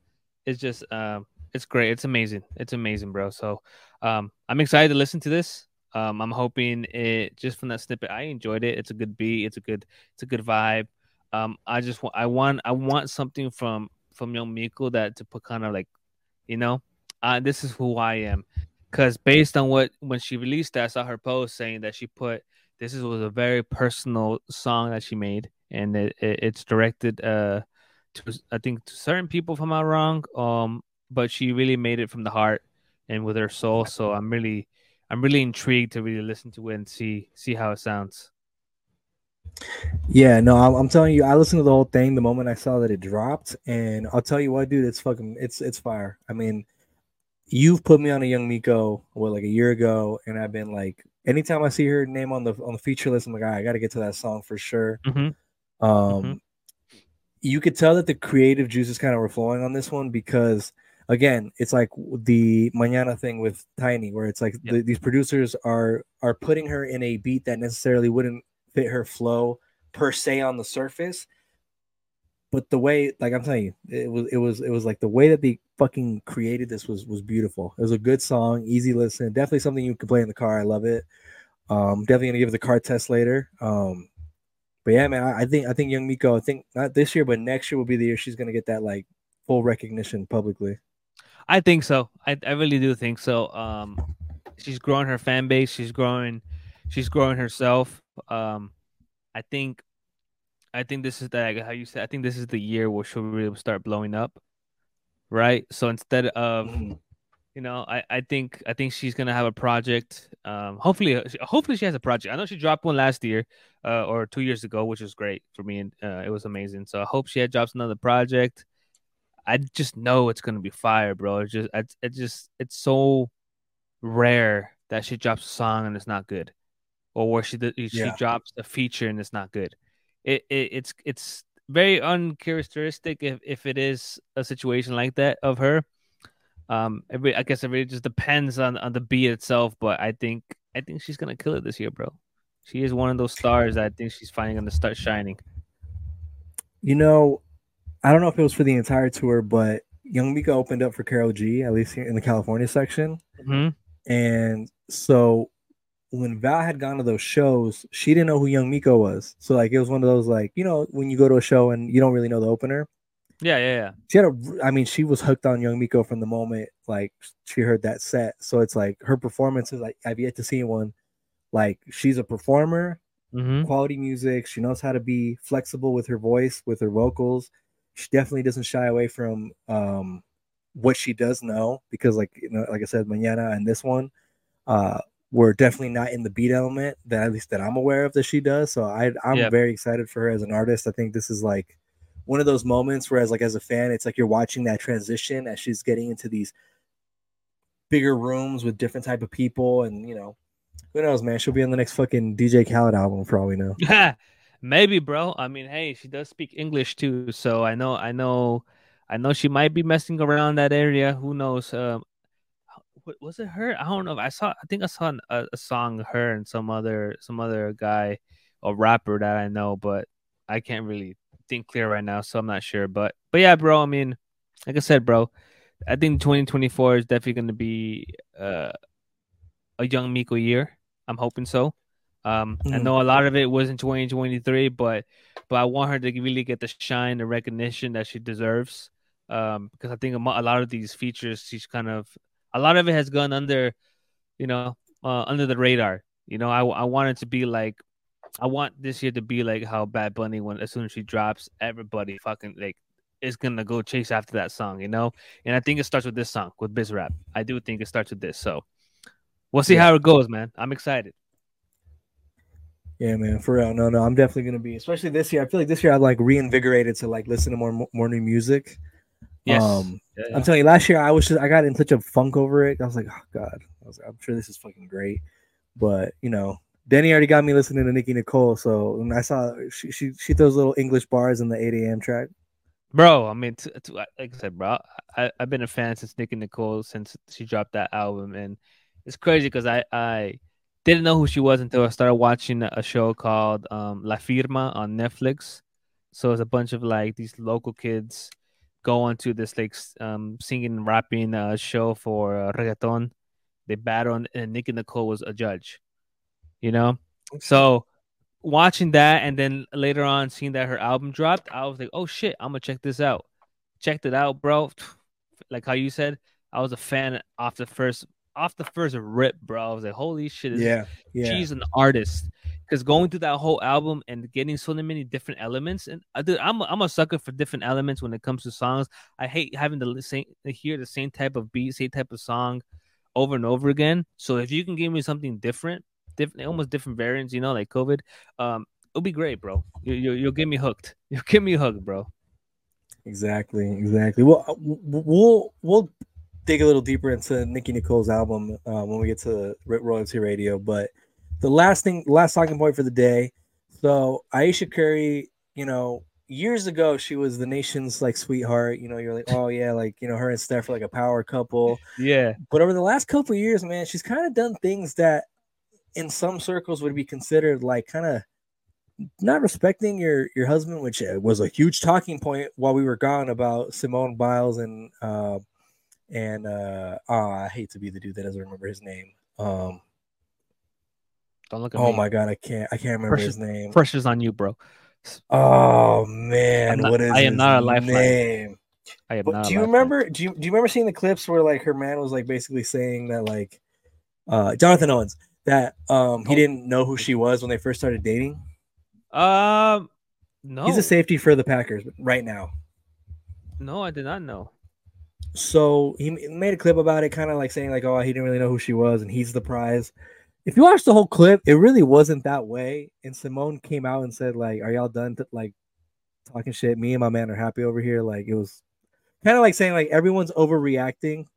S2: It's just, um, it's great. It's amazing. It's amazing, bro. So, um, I'm excited to listen to this. Um, I'm hoping it just from that snippet, I enjoyed it. It's a good beat. It's a good, it's a good vibe. Um, I just want, I want, I want something from from Young Miko that to put kind of like, you know, uh, this is who I am. Because based on what when she released that, I saw her post saying that she put this is was a very personal song that she made, and it, it it's directed uh to I think to certain people, if I'm not wrong. Um, but she really made it from the heart and with her soul. So I'm really I'm really intrigued to really listen to it and see see how it sounds.
S1: Yeah, no, I'm, I'm telling you, I listened to the whole thing the moment I saw that it dropped, and I'll tell you what, dude, it's fucking, it's it's fire. I mean, you've put me on a Young Miko what like a year ago, and I've been like, anytime I see her name on the on the feature list, I'm like, "All right, I got to get to that song for sure.
S2: Mhm.
S1: Um, you could tell that the creative juices kind of were flowing on this one because, again, it's like the Mañana thing with Tainy, where it's like the, these producers are are putting her in a beat that necessarily wouldn't fit her flow per se on the surface, but the way, like I'm telling you, it was it was it was like the way that they fucking created this was was beautiful. It was a good song, easy listen, definitely something you could play in the car. I love it. Um, definitely gonna give it the car test later. Um, but yeah, man, I, I think I think Young Miko, I think not this year, but next year will be the year she's gonna get that like full recognition publicly.
S2: I think so. I, I really do think so. Um, she's growing her fan base. She's growing. She's growing herself. Um, I think. I think this is the how you said. I think this is the year where she'll really start blowing up, right? So instead of, you know, I, I think I think she's gonna have a project. Um, hopefully, hopefully she has a project. I know she dropped one last year, uh, or two years ago, which was great for me, and uh, it was amazing. So I hope she had drops another project. I just know it's gonna be fire, bro. It's just it's it just it's so rare that she drops a song and it's not good, or where she she
S1: Yeah.
S2: drops a feature and it's not good. It, it it's it's very uncharacteristic if if it is a situation like that of her. Um, it I guess it really just depends on on the beat itself, but I think I think she's gonna kill it this year, bro. She is one of those stars that I think she's finally gonna start shining.
S1: You know, I don't know if it was for the entire tour, but Young Miko opened up for Karol G, at least here in the California section.
S2: Mhm.
S1: And so when Val had gone to those shows, she didn't know who Young Miko was. So like it was one of those like, you know, when you go to a show and you don't really know the opener.
S2: Yeah, yeah, yeah.
S1: She had a I mean, she was hooked on Young Miko from the moment like she heard that set. So it's like her performances, like I've yet to see one. Like she's a performer,
S2: Mhm.
S1: quality music. She knows how to be flexible with her voice, with her vocals. She definitely doesn't shy away from um what she does know because like you know, like I said, Mañana and this one, uh we're definitely not in the beat element that at least that I'm aware of that she does. So I I'm
S2: Yeah.
S1: very excited for her as an artist. I think this is like one of those moments where as like as a fan, it's like you're watching that transition as she's getting into these bigger rooms with different type of people and you know who knows man she'll be on the next fucking dj khaled album for all we know
S2: Maybe, bro. I mean, hey, she does speak English too, so I know, I know, I know she might be messing around that area. Who knows? Um, wa- was it her? I don't know. I saw. I think I saw an, a, a song her and some other some other guy a rapper that I know, but I can't really think clear right now, so I'm not sure. But but yeah, bro. I mean, like I said, bro, I think 2024 is definitely going to be uh, a young Miko year. I'm hoping so. Um, I
S1: Mhm.
S2: know a lot of it was in 2023, but but I want her to really get the shine, the recognition that she deserves. Um, because I think a, a lot of these features, she's kind of a lot of it has gone under, you know, uh, under the radar. You know, I I want it to be like, I want this year to be like how Bad Bunny when as soon as she drops, everybody fucking like is gonna go chase after that song. You know, and I think it starts with this song with Biz Rap. I do think it starts with this. So we'll see
S1: Yeah.
S2: how it goes, man. I'm excited.
S1: Yeah, man, for real. No, no, I'm definitely gonna be, especially this year. I feel like this year I'm like reinvigorated to like listen to more more new music.
S2: Yes.
S1: Um,
S2: Yeah, yeah.
S1: I'm telling you, last year I was just I got in such a funk over it. I was like, oh god, I was like, I'm sure this is fucking great, but you know, Denny already got me listening to Nicki Nicole. So when I saw she she, she throws little English bars in the 8 a.m. track.
S2: Bro, I mean, t- t- like I said, bro, I, I've been a fan since Nicki Nicole since she dropped that album, and it's crazy because I, I didn't know who she was until I started watching a show called um, La Firma on Netflix. So it's a bunch of like these local kids go onto this like um, singing and rapping uh, show for uh, reggaeton. They battle, and- Nicki Nicole was a judge. You know, so watching that and then later on seeing that her album dropped, I was like, oh shit, I'm gonna check this out. Checked it out, bro. Like how you said, I was a fan off the first off the first rip, bro. I was like, holy shit, is-
S1: Yeah, yeah.
S2: she's an artist. Because going through that whole album and getting so many different elements, and I do, I'm a, I'm a sucker for different elements when it comes to songs. I hate having to listen, to hear the same type of beat, same type of song over and over again. So if you can give me something different, different, almost different variants, you know, like COVID, um, it'll be great, bro. You, you you'll get me hooked. You'll get me hooked, bro.
S1: Exactly, exactly. Well, uh, we'll we'll dig a little deeper into Nicki Nicole's album uh, when we get to RoyalTea Radio. But the last thing, last talking point for the day. So Ayesha Curry, you know, years ago she was the nation's like sweetheart. You know, you're like, oh yeah, like you know, her and Steph are like a power couple.
S2: Yeah.
S1: But over the last couple of years, man, she's kind of done things that in some circles would be considered like kind of not respecting your your husband, which uh, was a huge talking point while we were gone about Simone Biles and uh, and uh, oh, I hate to be the dude that doesn't remember his name. Um,
S2: Don't look at
S1: oh
S2: me.
S1: my god, I can't I can't remember
S2: Pressure's-
S1: his name.
S2: Pressure's on you, bro.
S1: Oh man,
S2: not-
S1: what is
S2: I am
S1: his
S2: not a lifeline.
S1: name?
S2: I am
S1: But
S2: not.
S1: do you remember? Do you do you remember seeing the clips where like her man was like basically saying that like uh Jonathan Owens that um he didn't know who she was when they first started dating?
S2: Um, no,
S1: He's a safety for the Packers right now.
S2: no, I did not know.
S1: So he made a clip about it, kind of like saying like, "Oh, he didn't really know who she was, and he's the prize." If you watch the whole clip, it really wasn't that way. And Simone came out and said like, "Are y'all done like talking shit? Me and my man are happy over here." Like it was kind of like saying like everyone's overreacting.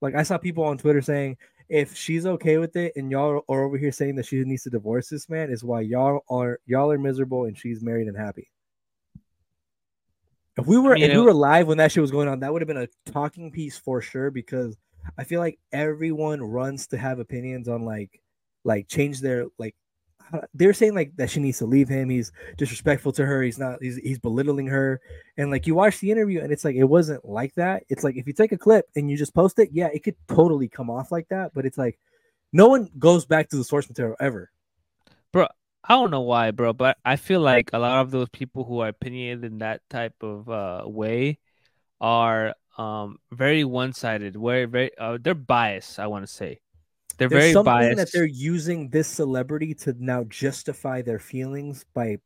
S1: Like I saw people on Twitter saying, "If she's okay with it, and y'all are over here saying that she needs to divorce this man, is why y'all are y'all are miserable and she's married and happy." If we were
S2: mean,
S1: if we were live when that shit was going on, that would have been a talking piece for sure because I feel like everyone runs to have opinions on like like change their like they're saying like that she needs to leave him. He's disrespectful to her. He's not. He's he's belittling her. And like you watch the interview, and it's like it wasn't like that. It's like if you take a clip and you just post it, yeah, it could totally come off like that. But it's like no one goes back to the source material ever.
S2: bro. I don't know why, bro, but I feel like a lot of those people who are opinionated in that type of uh, way are um very one-sided. Very, very, uh, they're biased. I want to say they're
S1: There's
S2: very
S1: something
S2: biased.
S1: that they're using this celebrity to now justify their feelings by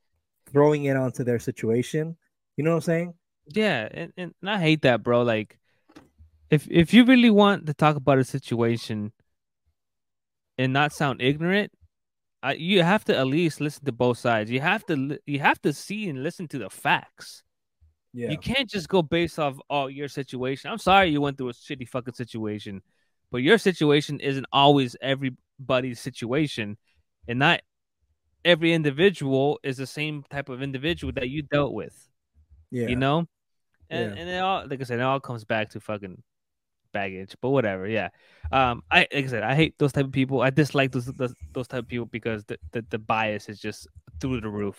S1: throwing it onto their situation. You know what I'm saying?
S2: Yeah, and, and and I hate that, bro. Like, if if you really want to talk about a situation and not sound ignorant, uh, you have to at least listen to both sides. You have to you have to see and listen to the facts.
S1: Yeah.
S2: You can't just go based off oh your situation. I'm sorry you went through a shitty fucking situation, but your situation isn't always everybody's situation, and not every individual is the same type of individual that you dealt with.
S1: Yeah.
S2: You know? And
S1: Yeah.
S2: and it all like I said, it all comes back to fucking baggage. But whatever, yeah. Um I like I said, I hate those type of people. I dislike those those, those type of people because the, the, the bias is just through the roof.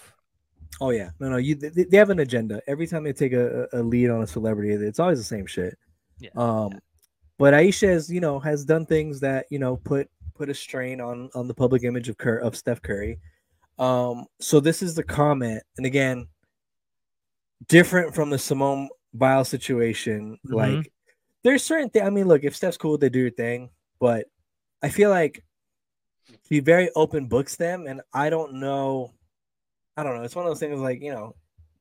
S1: Oh yeah, no, no. You they, they have an agenda. Every time they take a, a lead on a celebrity, it's always the same shit.
S2: Yeah.
S1: Um, but Ayesha has you know has done things that you know put put a strain on on the public image of Cur- of Steph Curry. Um, so this is the comment, and again, different from the Simone Biles situation.
S2: Mhm.
S1: Like, there's certain things. I mean, look, if Steph's cool, they do your thing, but I feel like she very open books them, and I don't know. I don't know. It's one of those things like you know,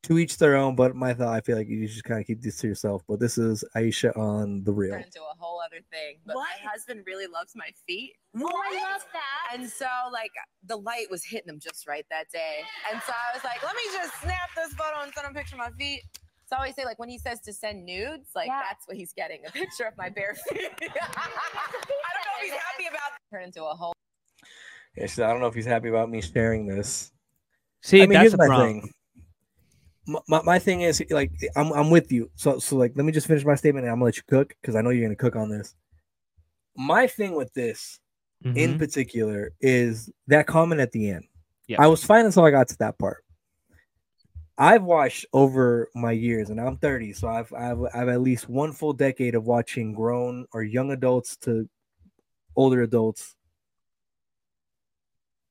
S1: to each their own. But my thought, I feel like you just kind of keep this to yourself. But this is Ayesha on the real.
S12: turn into a whole other thing. But my husband really loves my feet.
S3: Oh, I love that.
S12: And so, like, the light was hitting them just right that day. And so I was like, let me just snap this photo and send him a picture of my feet. So I always say, like, when he says to send nudes, like, that's what he's getting a picture of my bare feet. I don't know if he's happy about turn into a whole.
S1: Yeah, she said, I don't know if he's happy about me sharing this.
S2: See,
S1: I mean,
S2: that's
S1: here's my
S2: problem.
S1: thing. My, my, my thing is like I'm I'm with you. So so like let me just finish my statement and I'm gonna let you cook because I know you're gonna cook on this. My thing with this in
S2: Mhm.
S1: particular is that comment at the end.
S2: Yeah.
S1: I was fine until I got to that part. I've watched over my years, and I'm 30, so I've I've I've at least one full decade of watching grown or young adults to older adults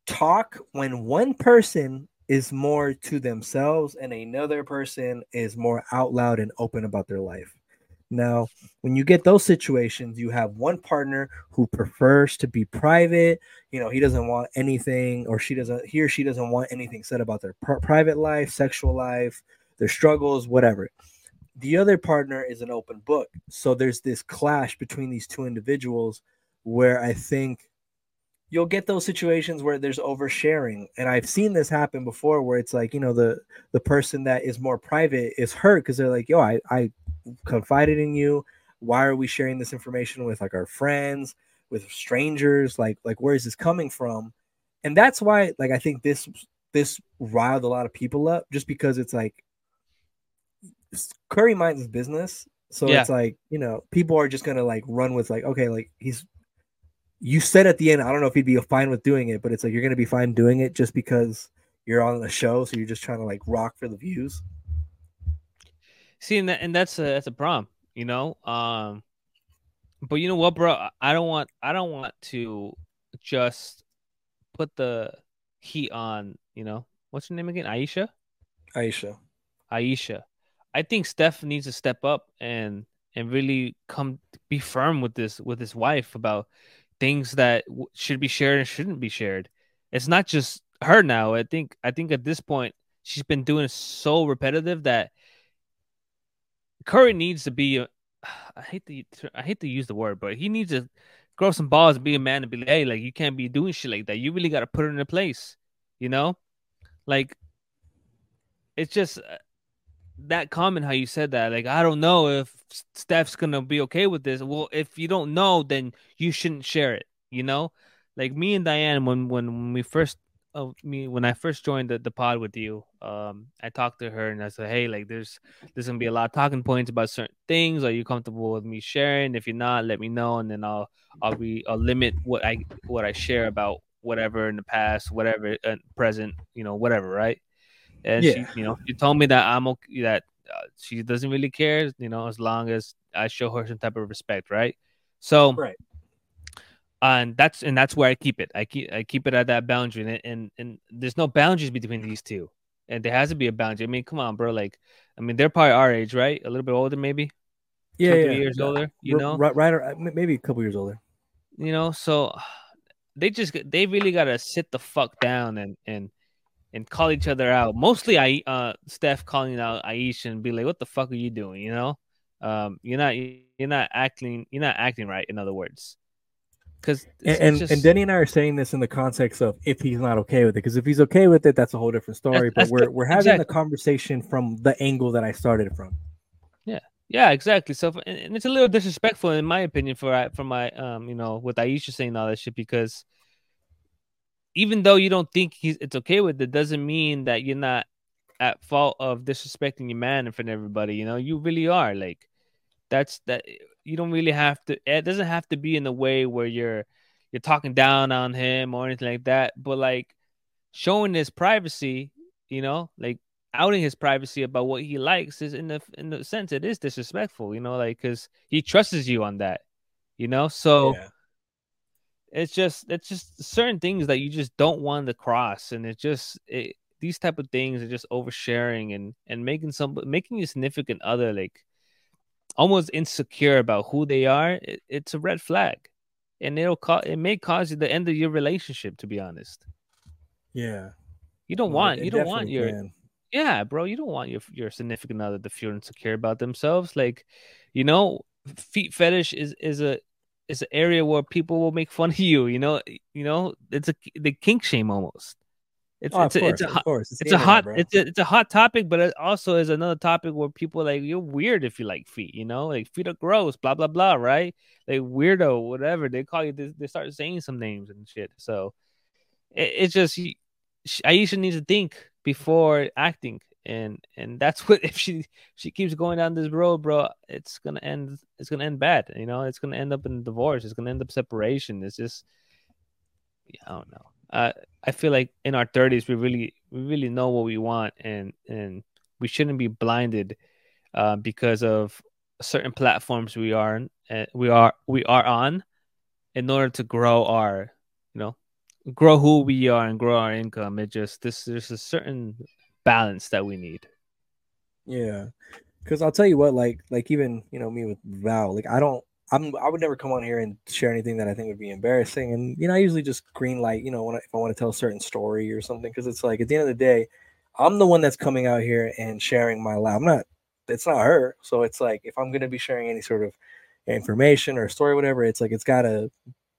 S1: talk when one person is more to themselves and another person is more out loud and open about their life. Now, when you get those situations, you have one partner who prefers to be private. You know, he doesn't want anything, or she doesn't, he or she doesn't want anything said about their pri- private life, sexual life, their struggles, whatever. The other partner is an open book. So there's this clash between these two individuals where I think you'll get those situations where there's oversharing and i've seen this happen before where it's like you know the the person that is more private is hurt because they're like yo i i confided in you? Why are we sharing this information with like our friends with strangers? Like like where is this coming from? And that's why like i think this this riled a lot of people up just because it's like curry minds his business. So
S2: Yeah.
S1: it's like you know people are just gonna like run with like okay like he's you said at the end i don't know if he'd be fine with doing it but it's like you're gonna be fine doing it just because you're on the show so you're just trying to like rock for the views
S2: See, and that and that's a that's a problem, you know. Um, but you know what, bro? I- don't want I don't want to just put the heat on. You know, what's her name again? Ayesha.
S1: ayesha
S2: Ayesha. I think Steph needs to step up and and really come be firm with this with his wife about things that w- should be shared and shouldn't be shared. It's not just her now. I think I think at this point she's been doing so repetitive that Curry needs to be. A, I hate to I hate to use the word, but he needs to grow some balls and be a man and be like, hey, like you can't be doing shit like that. You really got to put it in a place, you know, like it's just uh, that comment how you said that. Like I don't know if Steph's gonna be okay with this. Well, if you don't know, then you shouldn't share it. You know, like me and Diane when when, when we first uh, me when I first joined the, the pod with you, um, I talked to her and I said, hey, like there's there's gonna be a lot of talking points about certain things. Are you comfortable with me sharing? If you're not, let me know, and then I'll I'll be I'll limit what I what I share about whatever in the past, whatever uh, present, you know, whatever, right? And
S1: Yeah.
S2: she, you know, she told me that I'm okay, that uh, she doesn't really care, you know, as long as I show her some type of respect, right? So,
S1: right.
S2: And that's and that's where I keep it. I keep I keep it at that boundary, and and and there's no boundaries between these two, and there has to be a boundary. I mean, come on, bro. Like, I mean, they're probably our age, right? A little bit older, maybe.
S1: yeah, yeah.
S2: three years
S1: Yeah.
S2: older. You
S1: R-
S2: know,
S1: right, right, or- maybe a couple years older.
S2: you know so they just they really gotta sit the fuck down and and and call each other out mostly i uh steph calling out ayesha and be like what the fuck are you doing you know um you're not you're not acting you're not acting right in other words because
S1: and and, and Denny and I are saying this in the context of if he's not okay with it, because if he's okay with it, that's a whole different story.
S2: that's
S1: but we're
S2: the-
S1: we're having the conversation from the angle that I started from.
S2: Yeah, yeah, exactly. So, and, and it's a little disrespectful, in my opinion, for I- for my um, you know, with Ayesha saying all that shit because even though you don't think he's it's okay with it, doesn't mean that you're not at fault of disrespecting your man in front of everybody. You know, you really are. Like, that's that. You don't really have to. It doesn't have to be in a way where you're you're talking down on him or anything like that. But like showing his privacy, you know, like outing his privacy about what he likes is in the in the sense it is disrespectful, you know, like because he trusts you on that, you know. So it's just it's just certain things that you just don't want to cross, and it just it, these type of things are just oversharing and and making some making your significant other like almost insecure about who they are. It, it's a red flag, and it'll cause it may cause you the end of your relationship. To be honest.
S1: Yeah,
S2: You don't want you don't want your
S1: can.
S2: yeah, bro. You don't want your your significant other to feel insecure about themselves. Like, you know, feet fetish is is a is an area where people will make fun of you. You know, you know, it's a the kink shame almost. It's
S1: Oh,
S2: it's a, it's a
S1: course. It's
S2: it's, a hot it's a it's a hot topic, but it also is another topic where people are like you're weird if you like feet. You know, like feet are gross, blah blah blah, right? Like weirdo, whatever they call you. They, they start saying some names and shit. So it, it's just Ayesha needs to think before acting, and and that's what if she she keeps going down this road, bro, it's gonna end. It's gonna end bad. You know, it's gonna end up in divorce. It's gonna end up separation. It's just I don't know. Uh, I feel like in our thirties, we really we really know what we want, and and we shouldn't be blinded uh, because of certain platforms we are uh, we are we are on in order to grow our you know grow who we are and grow our income. It just this there's a certain balance that we need.
S1: Yeah, because I'll tell you what, like, like even you know me with Val, like I don't, I'm, I would never come on here and share anything that I think would be embarrassing, and you know I usually just green light, you know, when I, if I want to tell a certain story or something, because it's like at the end of the day, I'm the one that's coming out here and sharing my life. I'm not, it's not her, so it's like if I'm gonna be sharing any sort of information or story, whatever, it's like it's gotta,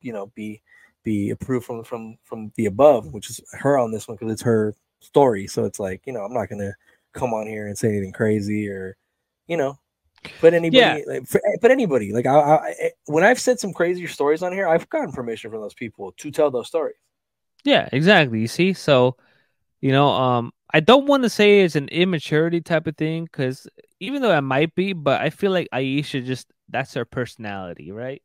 S1: you know, be be approved from from from the above, which is her on this one because it's her story. So it's like you know I'm not gonna come on here and say anything crazy or you know put anybody
S2: Yeah.
S1: like, for, but anybody like I, I when I've said some crazier stories on here, I've gotten permission from those people to tell those stories.
S2: Yeah, exactly. You see, so you know, um, I don't want to say it's an immaturity type of thing because even though it might be, but I feel like Ayesha just that's her personality, right?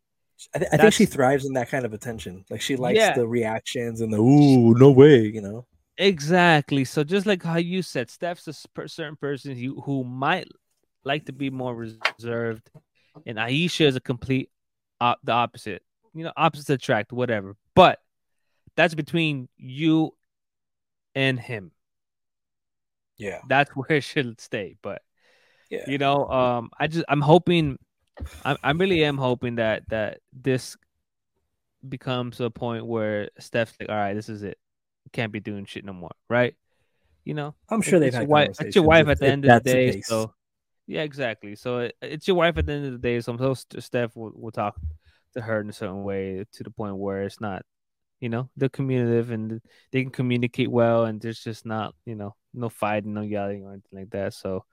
S1: I, th- I think she thrives in that kind of attention. Like she likes
S2: Yeah.
S1: the reactions and the ooh, no way, you know.
S2: Exactly. So just like how you said, Steph's a certain person who might like to be more reserved, and Ayesha is a complete op- the opposite. You know, opposites attract, whatever. But that's between you and him.
S1: Yeah.
S2: That's where it should stay. But
S1: Yeah.
S2: you know, um, I just I'm hoping, I I really am hoping that that this becomes a point where Steph's like, all right, this is it. Can't be doing shit no more, right? You know,
S1: I'm sure they've
S2: it's
S1: had
S2: your wife. It's your wife at the end of the
S1: that's the
S2: day. So, yeah, exactly. So it, it's your wife at the end of the day. So I'm so St- Steph will, will talk to her in a certain way to the point where it's not, you know, they're communicative and they can communicate well, and there's just not, you know, no fighting, no yelling or anything like that. So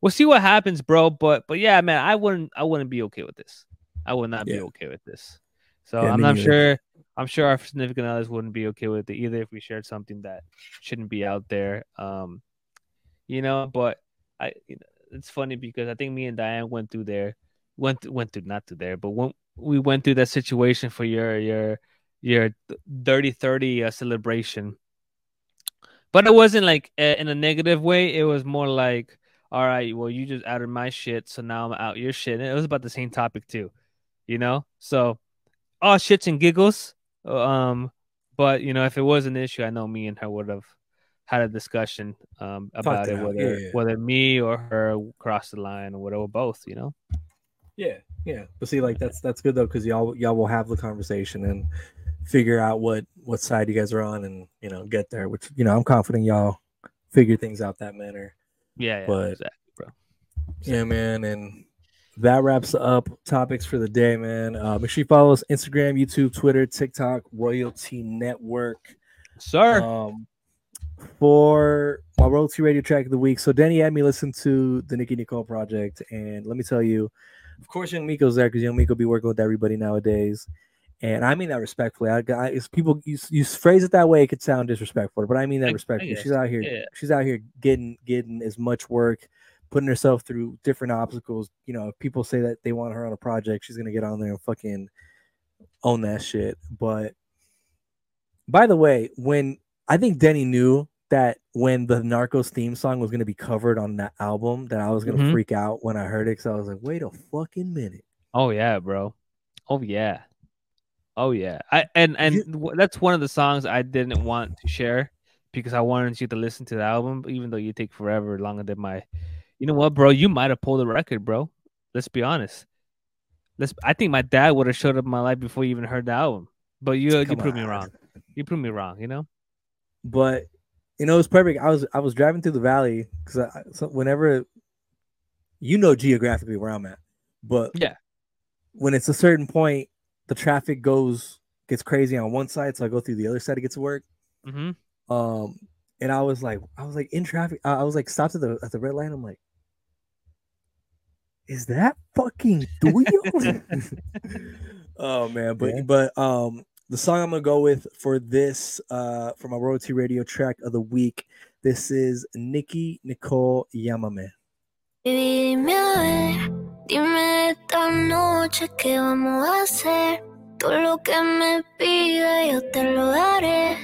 S2: we'll see what happens, bro. But but yeah, man, I wouldn't I wouldn't be okay with this. I would not be okay with this. So
S1: Yeah,
S2: I'm not
S1: neither.
S2: sure. I'm sure our significant others wouldn't be okay with it either if we shared something that shouldn't be out there. Um, you know, but I you know, it's funny because I think me and Diane went through there, went went through not through there, but when we went through that situation for your your your dirty thirty uh, celebration. But it wasn't like uh, in a negative way. It was more like, all right, well, you just outed my shit, so now I'm out your shit. And it was about the same topic too, you know. So, all shits and giggles. Um, but you know, if it was an issue, I know me and her would have had a discussion um about
S1: it
S2: whether
S1: yeah,
S2: whether me or her crossed the line or whatever, both. You know.
S1: Yeah, yeah. But see, like that's that's good though, because y'all y'all will have the conversation and figure out what what side you guys are on, and you know get there. Which you know I'm confident y'all figure things out that manner.
S2: Yeah, yeah,
S1: But-
S2: exactly, bro.
S1: Yeah, man, and that wraps up topics for the day, man. Uh, make sure you follow us Instagram, YouTube, Twitter, TikTok, RoyalTea Network.
S2: Sir.
S1: Um, for my RoyalTea Radio track of the week. So Denny had me listen to the Nicki Nicole project, and let me tell you, of course, Young Miko's there because Young Miko be working with everybody nowadays. And I mean that respectfully. I, I it's people you, you phrase it that way, it could sound disrespectful, but I mean that respectfully. She's out here,
S2: yeah.
S1: she's out here getting getting as much work, putting herself through different obstacles. You know, if people say that they want her on a project, she's gonna get on there and fucking own that shit. But by the way, when I think Denny knew that when the Narcos theme song was gonna be covered on that album, that I was gonna
S2: Mhm.
S1: freak out when I heard it. So I was like, wait a fucking minute.
S2: Oh yeah, bro. Oh yeah. Oh yeah. I and and w- that's one of the songs I didn't want to share because I wanted you to listen to the album, even though you take forever longer than my. You know what, bro? You might have pulled a record, bro. Let's be honest. Let's. I think my dad would have showed up in my life before you even heard the album. But you you proved me wrong. You proved me wrong. You know.
S1: But you know it was perfect. I was I was driving through the valley because I, so whenever you know geographically where I'm at, but
S2: Yeah.
S1: when it's a certain point, the traffic goes gets crazy on one side, so I go through the other side to get to work.
S2: Mm-hmm.
S1: Um, and I was like, I was like in traffic. I was like stopped at the at the red light. I'm like, is that fucking tuyo? oh man, but
S2: Yeah.
S1: but um, the song I'm gonna go with for this uh for my RoyalTea radio track of the week. This is Nicki Nicole
S11: Llamame. Dime a ver, dime esta noche qué vamos a hacer. Todo lo que me pida yo te lo daré.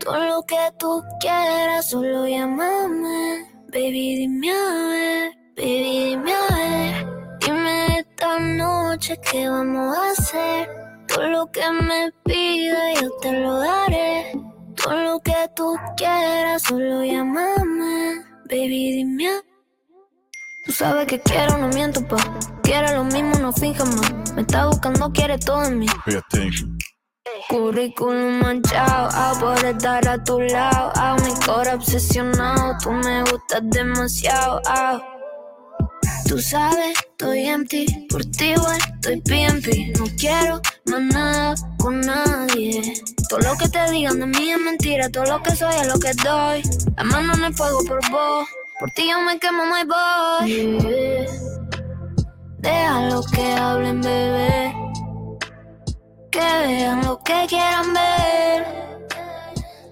S11: Todo lo que tú quieras, solo llámame. Baby, dime a ver, baby, dime a ver. Dime esta noche qué vamos a hacer. Todo lo que me pida yo te lo daré. Todo lo que tú quieras, solo llámame. Baby, dime Tú sabes que quiero, no miento, pa. Quiere lo mismo, no finja más. Me está buscando, quiere todo en mí.
S13: Pay attention.
S11: Currículum manchado, ah, por estar a tu lado. Ah, mi cora obsesionado, tú me gustas demasiado. Ah. Tú sabes, estoy empty, por ti igual estoy PMP. No quiero más nada con nadie. Todo lo que te digan de mí es mentira, todo lo que soy es lo que doy. La mano en el fuego por vos, por ti yo me quemo, my boy. Yeah. Déjalo que hablen, bebé. Que vean lo que quieran ver.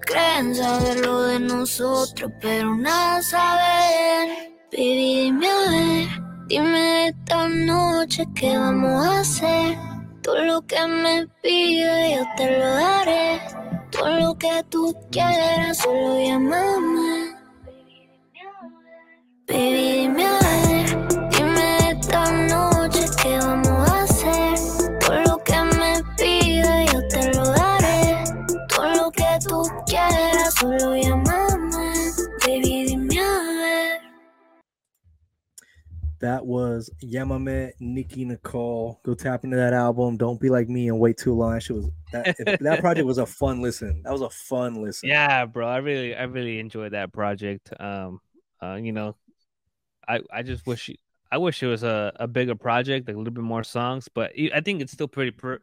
S11: Creen saber lo de nosotros, pero nada saben. Baby, dime a dime esta noche qué vamos a hacer. Todo lo que me pides yo te lo daré. Todo lo que tú quieras, solo llámame. Baby, dime
S1: That was Llamame Nicki Nicole. Go tap into that album. Don't be like me and wait too long. That shit was that, if- that project was a fun listen. That was a fun listen.
S2: Yeah, bro. I really, I really enjoyed that project. Um, uh, you know, I, I just wish, I wish it was a, a bigger project, like a little bit more songs. But I I think it's still pretty, per,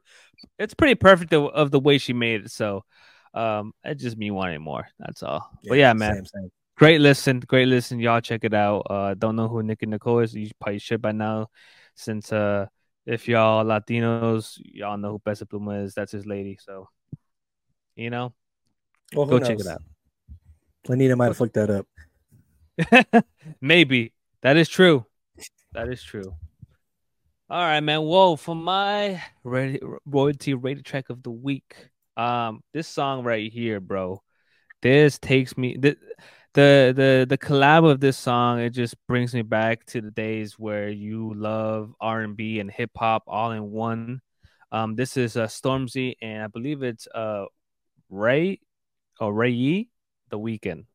S2: it's pretty perfect of, of the way she made it. So, um, it's just me wanting more. That's all. but yeah, man,
S1: same, same.
S2: Great listen, great listen. Y'all check it out. Uh, don't know who Nicki Nicole is? You probably should by now, since uh, if y'all Latinos, y'all know who Peso Pluma is. That's his lady. So, you know,
S1: Well,
S2: go check it out.
S1: Anita might have flicked that up.
S2: Maybe that is true. That is true. All right, man. Whoa, for my ready, RoyalTea rated track of the week, um, this song right here, bro. This takes me the the the the collab of this song. It just brings me back to the days where you love R and B and hip hop all in one. Um, this is uh, Stormzy, and I believe it's uh Ray or Ray Yee, The Weekend.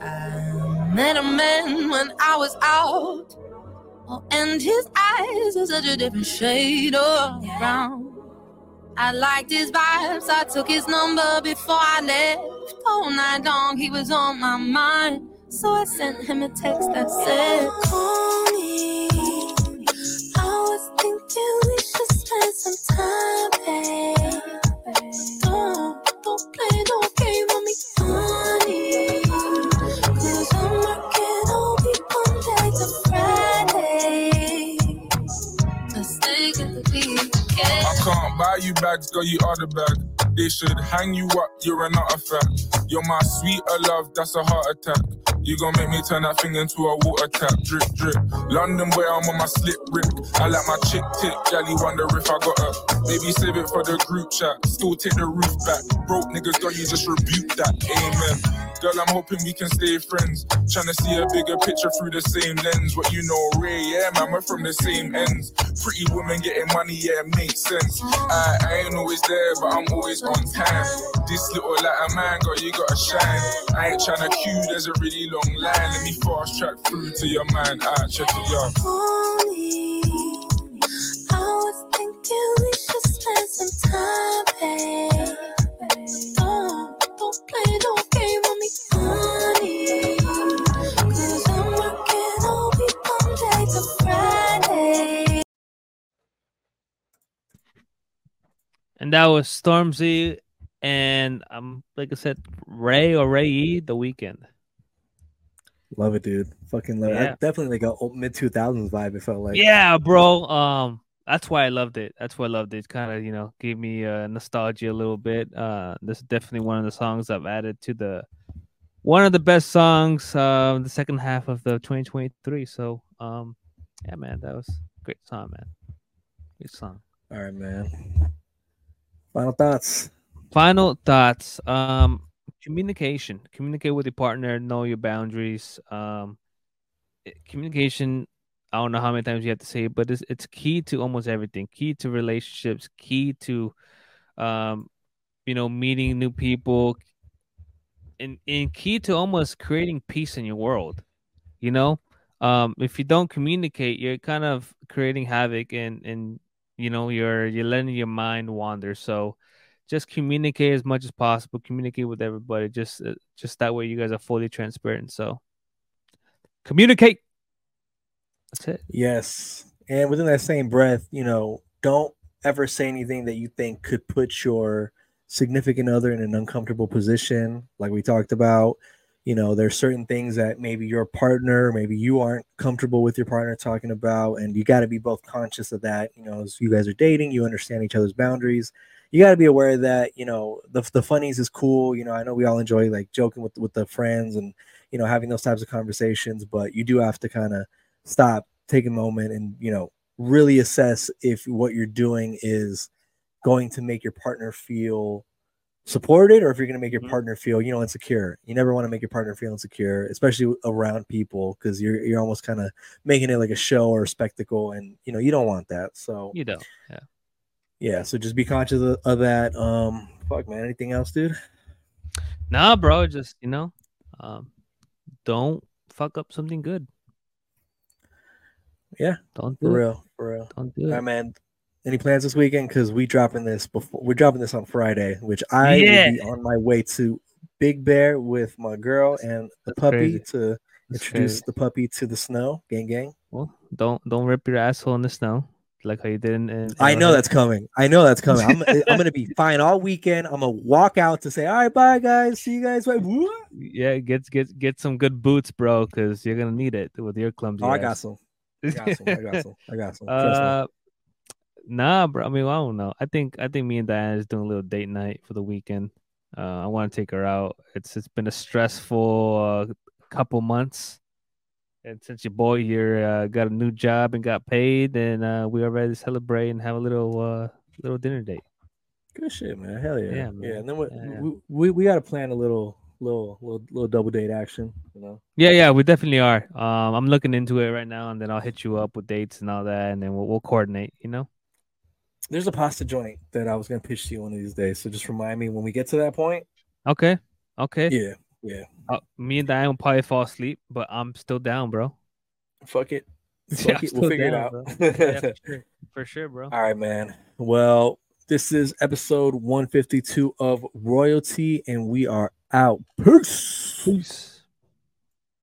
S11: i Met a man when I was out. Oh, and his eyes are such a different shade of brown. I liked his vibes. I took his number before I left. All night long, he was on my mind. So I sent him a text that said, Call me. I was thinking we should spend some time, babe. Don't, don't play no game on me,
S13: can't buy you bags, girl, you are the bag. They should hang you up, you're an artifact. You're my sweeter love, that's a heart attack. You gon' make me turn that thing into a water tap, drip, drip. London boy, I'm on my slip rip. I like my chick tick, galley wonder if I got her. Maybe save it for the group chat, still take the roof back. Broke niggas, don't you just rebuke that, amen. Girl, I'm hoping we can stay friends. Tryna see a bigger picture through the same lens. What you know, Ray, yeah, man, we're from the same ends. Pretty woman getting money, yeah, makes sense. I, I ain't always there, but I'm always on time. This little like a man, girl, you gotta shine. I ain't tryna queue, there's a really long line. Let me fast track through to your man. I check it out.
S11: Honey, I was thinking we should spend some time, babe. Don't, don't play no game on me, honey. Cause I'm working all week Monday to Friday.
S2: and that was Stormzy and um like I said, Ray or Ray E, the weekend.
S1: Love it, dude. Fucking love it. I definitely like a mid two thousands vibe. It felt like
S2: yeah, bro. Um, that's why I loved it. That's why I loved it. Kind of, you know, gave me uh, nostalgia a little bit. Uh, this is definitely one of the songs I've added to the one of the best songs. Uh, the second half of the 2023. So, um, yeah, man, that was great song, man. Great song.
S1: All right, man. Final thoughts.
S2: Final thoughts. Um, communication. Communicate with your partner. Know your boundaries. Um, communication. I don't know how many times you have to say it, but it's it's key to almost everything. Key to relationships. Key to, um, you know, meeting new people. And and key to almost creating peace in your world. You know, um, if you don't communicate, you're kind of creating havoc and and you know you're you're letting your mind wander. So just communicate as much as possible communicate with everybody just uh, just that way you guys are fully transparent so Communicate. That's it.
S1: Yes. And within that same breath, you know, don't ever say anything that you think could put your significant other in an uncomfortable position, like we talked about. You know, there's certain things that maybe your partner, maybe you aren't comfortable with your partner talking about, and you got to be both conscious of that. You know, as you guys are dating, you understand each other's boundaries. You got to be aware that you know the the funnies is cool. You know, I know we all enjoy like joking with with the friends and you know having those types of conversations, but you do have to kind of stop, take a moment, and you know really assess if what you're doing is going to make your partner feel supported or if you're going to make your mm-hmm. partner feel you know insecure you never want to make your partner feel insecure especially around people because you're you're almost kind of making it like a show or a spectacle and you know you don't want that so
S2: You don't. Yeah.
S1: Yeah so just be conscious of, of that um fuck man anything else dude
S2: Nah, bro. Just you know, um, don't fuck up something good.
S1: yeah
S2: Don't do
S1: for
S2: it.
S1: real for real
S2: Don't do
S1: all
S2: it.
S1: right man any plans this weekend because we dropping this before we're dropping this on friday which i
S2: Yeah.
S1: will be on my way to big bear with my girl and the
S2: That's
S1: puppy
S2: crazy.
S1: to
S2: That's
S1: introduce
S2: crazy.
S1: the puppy to the snow gang gang
S2: Well, don't don't rip your asshole in the snow like how you did in. in
S1: I know that's coming. I know that's coming. I'm, I'm gonna be fine all weekend. I'm gonna walk out to say, all right, bye guys. See you guys. Bye.
S2: Yeah, get get get some good boots, bro, because you're gonna need it with your clumsy.
S1: Oh, I got some. I got some. I got some. I got some.
S2: Uh, nah, bro. I mean, I don't know. I think I think me and Diana is doing a little date night for the weekend. Uh, I want to take her out. It's it's been a stressful uh, couple months, and since your boy here uh, got a new job and got paid, then uh, we are ready to celebrate and have a little uh, little dinner date.
S1: Good shit, man. Hell yeah.
S2: Yeah,
S1: Yeah. And then we,
S2: Yeah,
S1: we, we we gotta plan a little little little little double date action. You know.
S2: Yeah, yeah, we definitely are. Um, I'm looking into it right now, and then I'll hit you up with dates and all that, and then we'll, we'll coordinate. You know.
S1: There's a pasta joint that I was gonna pitch to you one of these days. So just remind me when we get to that point.
S2: Okay. Okay.
S1: Yeah. Yeah.
S2: Uh, me and Diane will probably fall asleep, but I'm still down, bro.
S1: Fuck it. Fuck
S2: I'm
S1: it. We'll figure
S2: down,
S1: it out.
S2: Yeah, for sure. For sure, bro.
S1: All right, man. Well, this is episode 152 of RoyalTea, and we are out. Peace.
S2: Peace.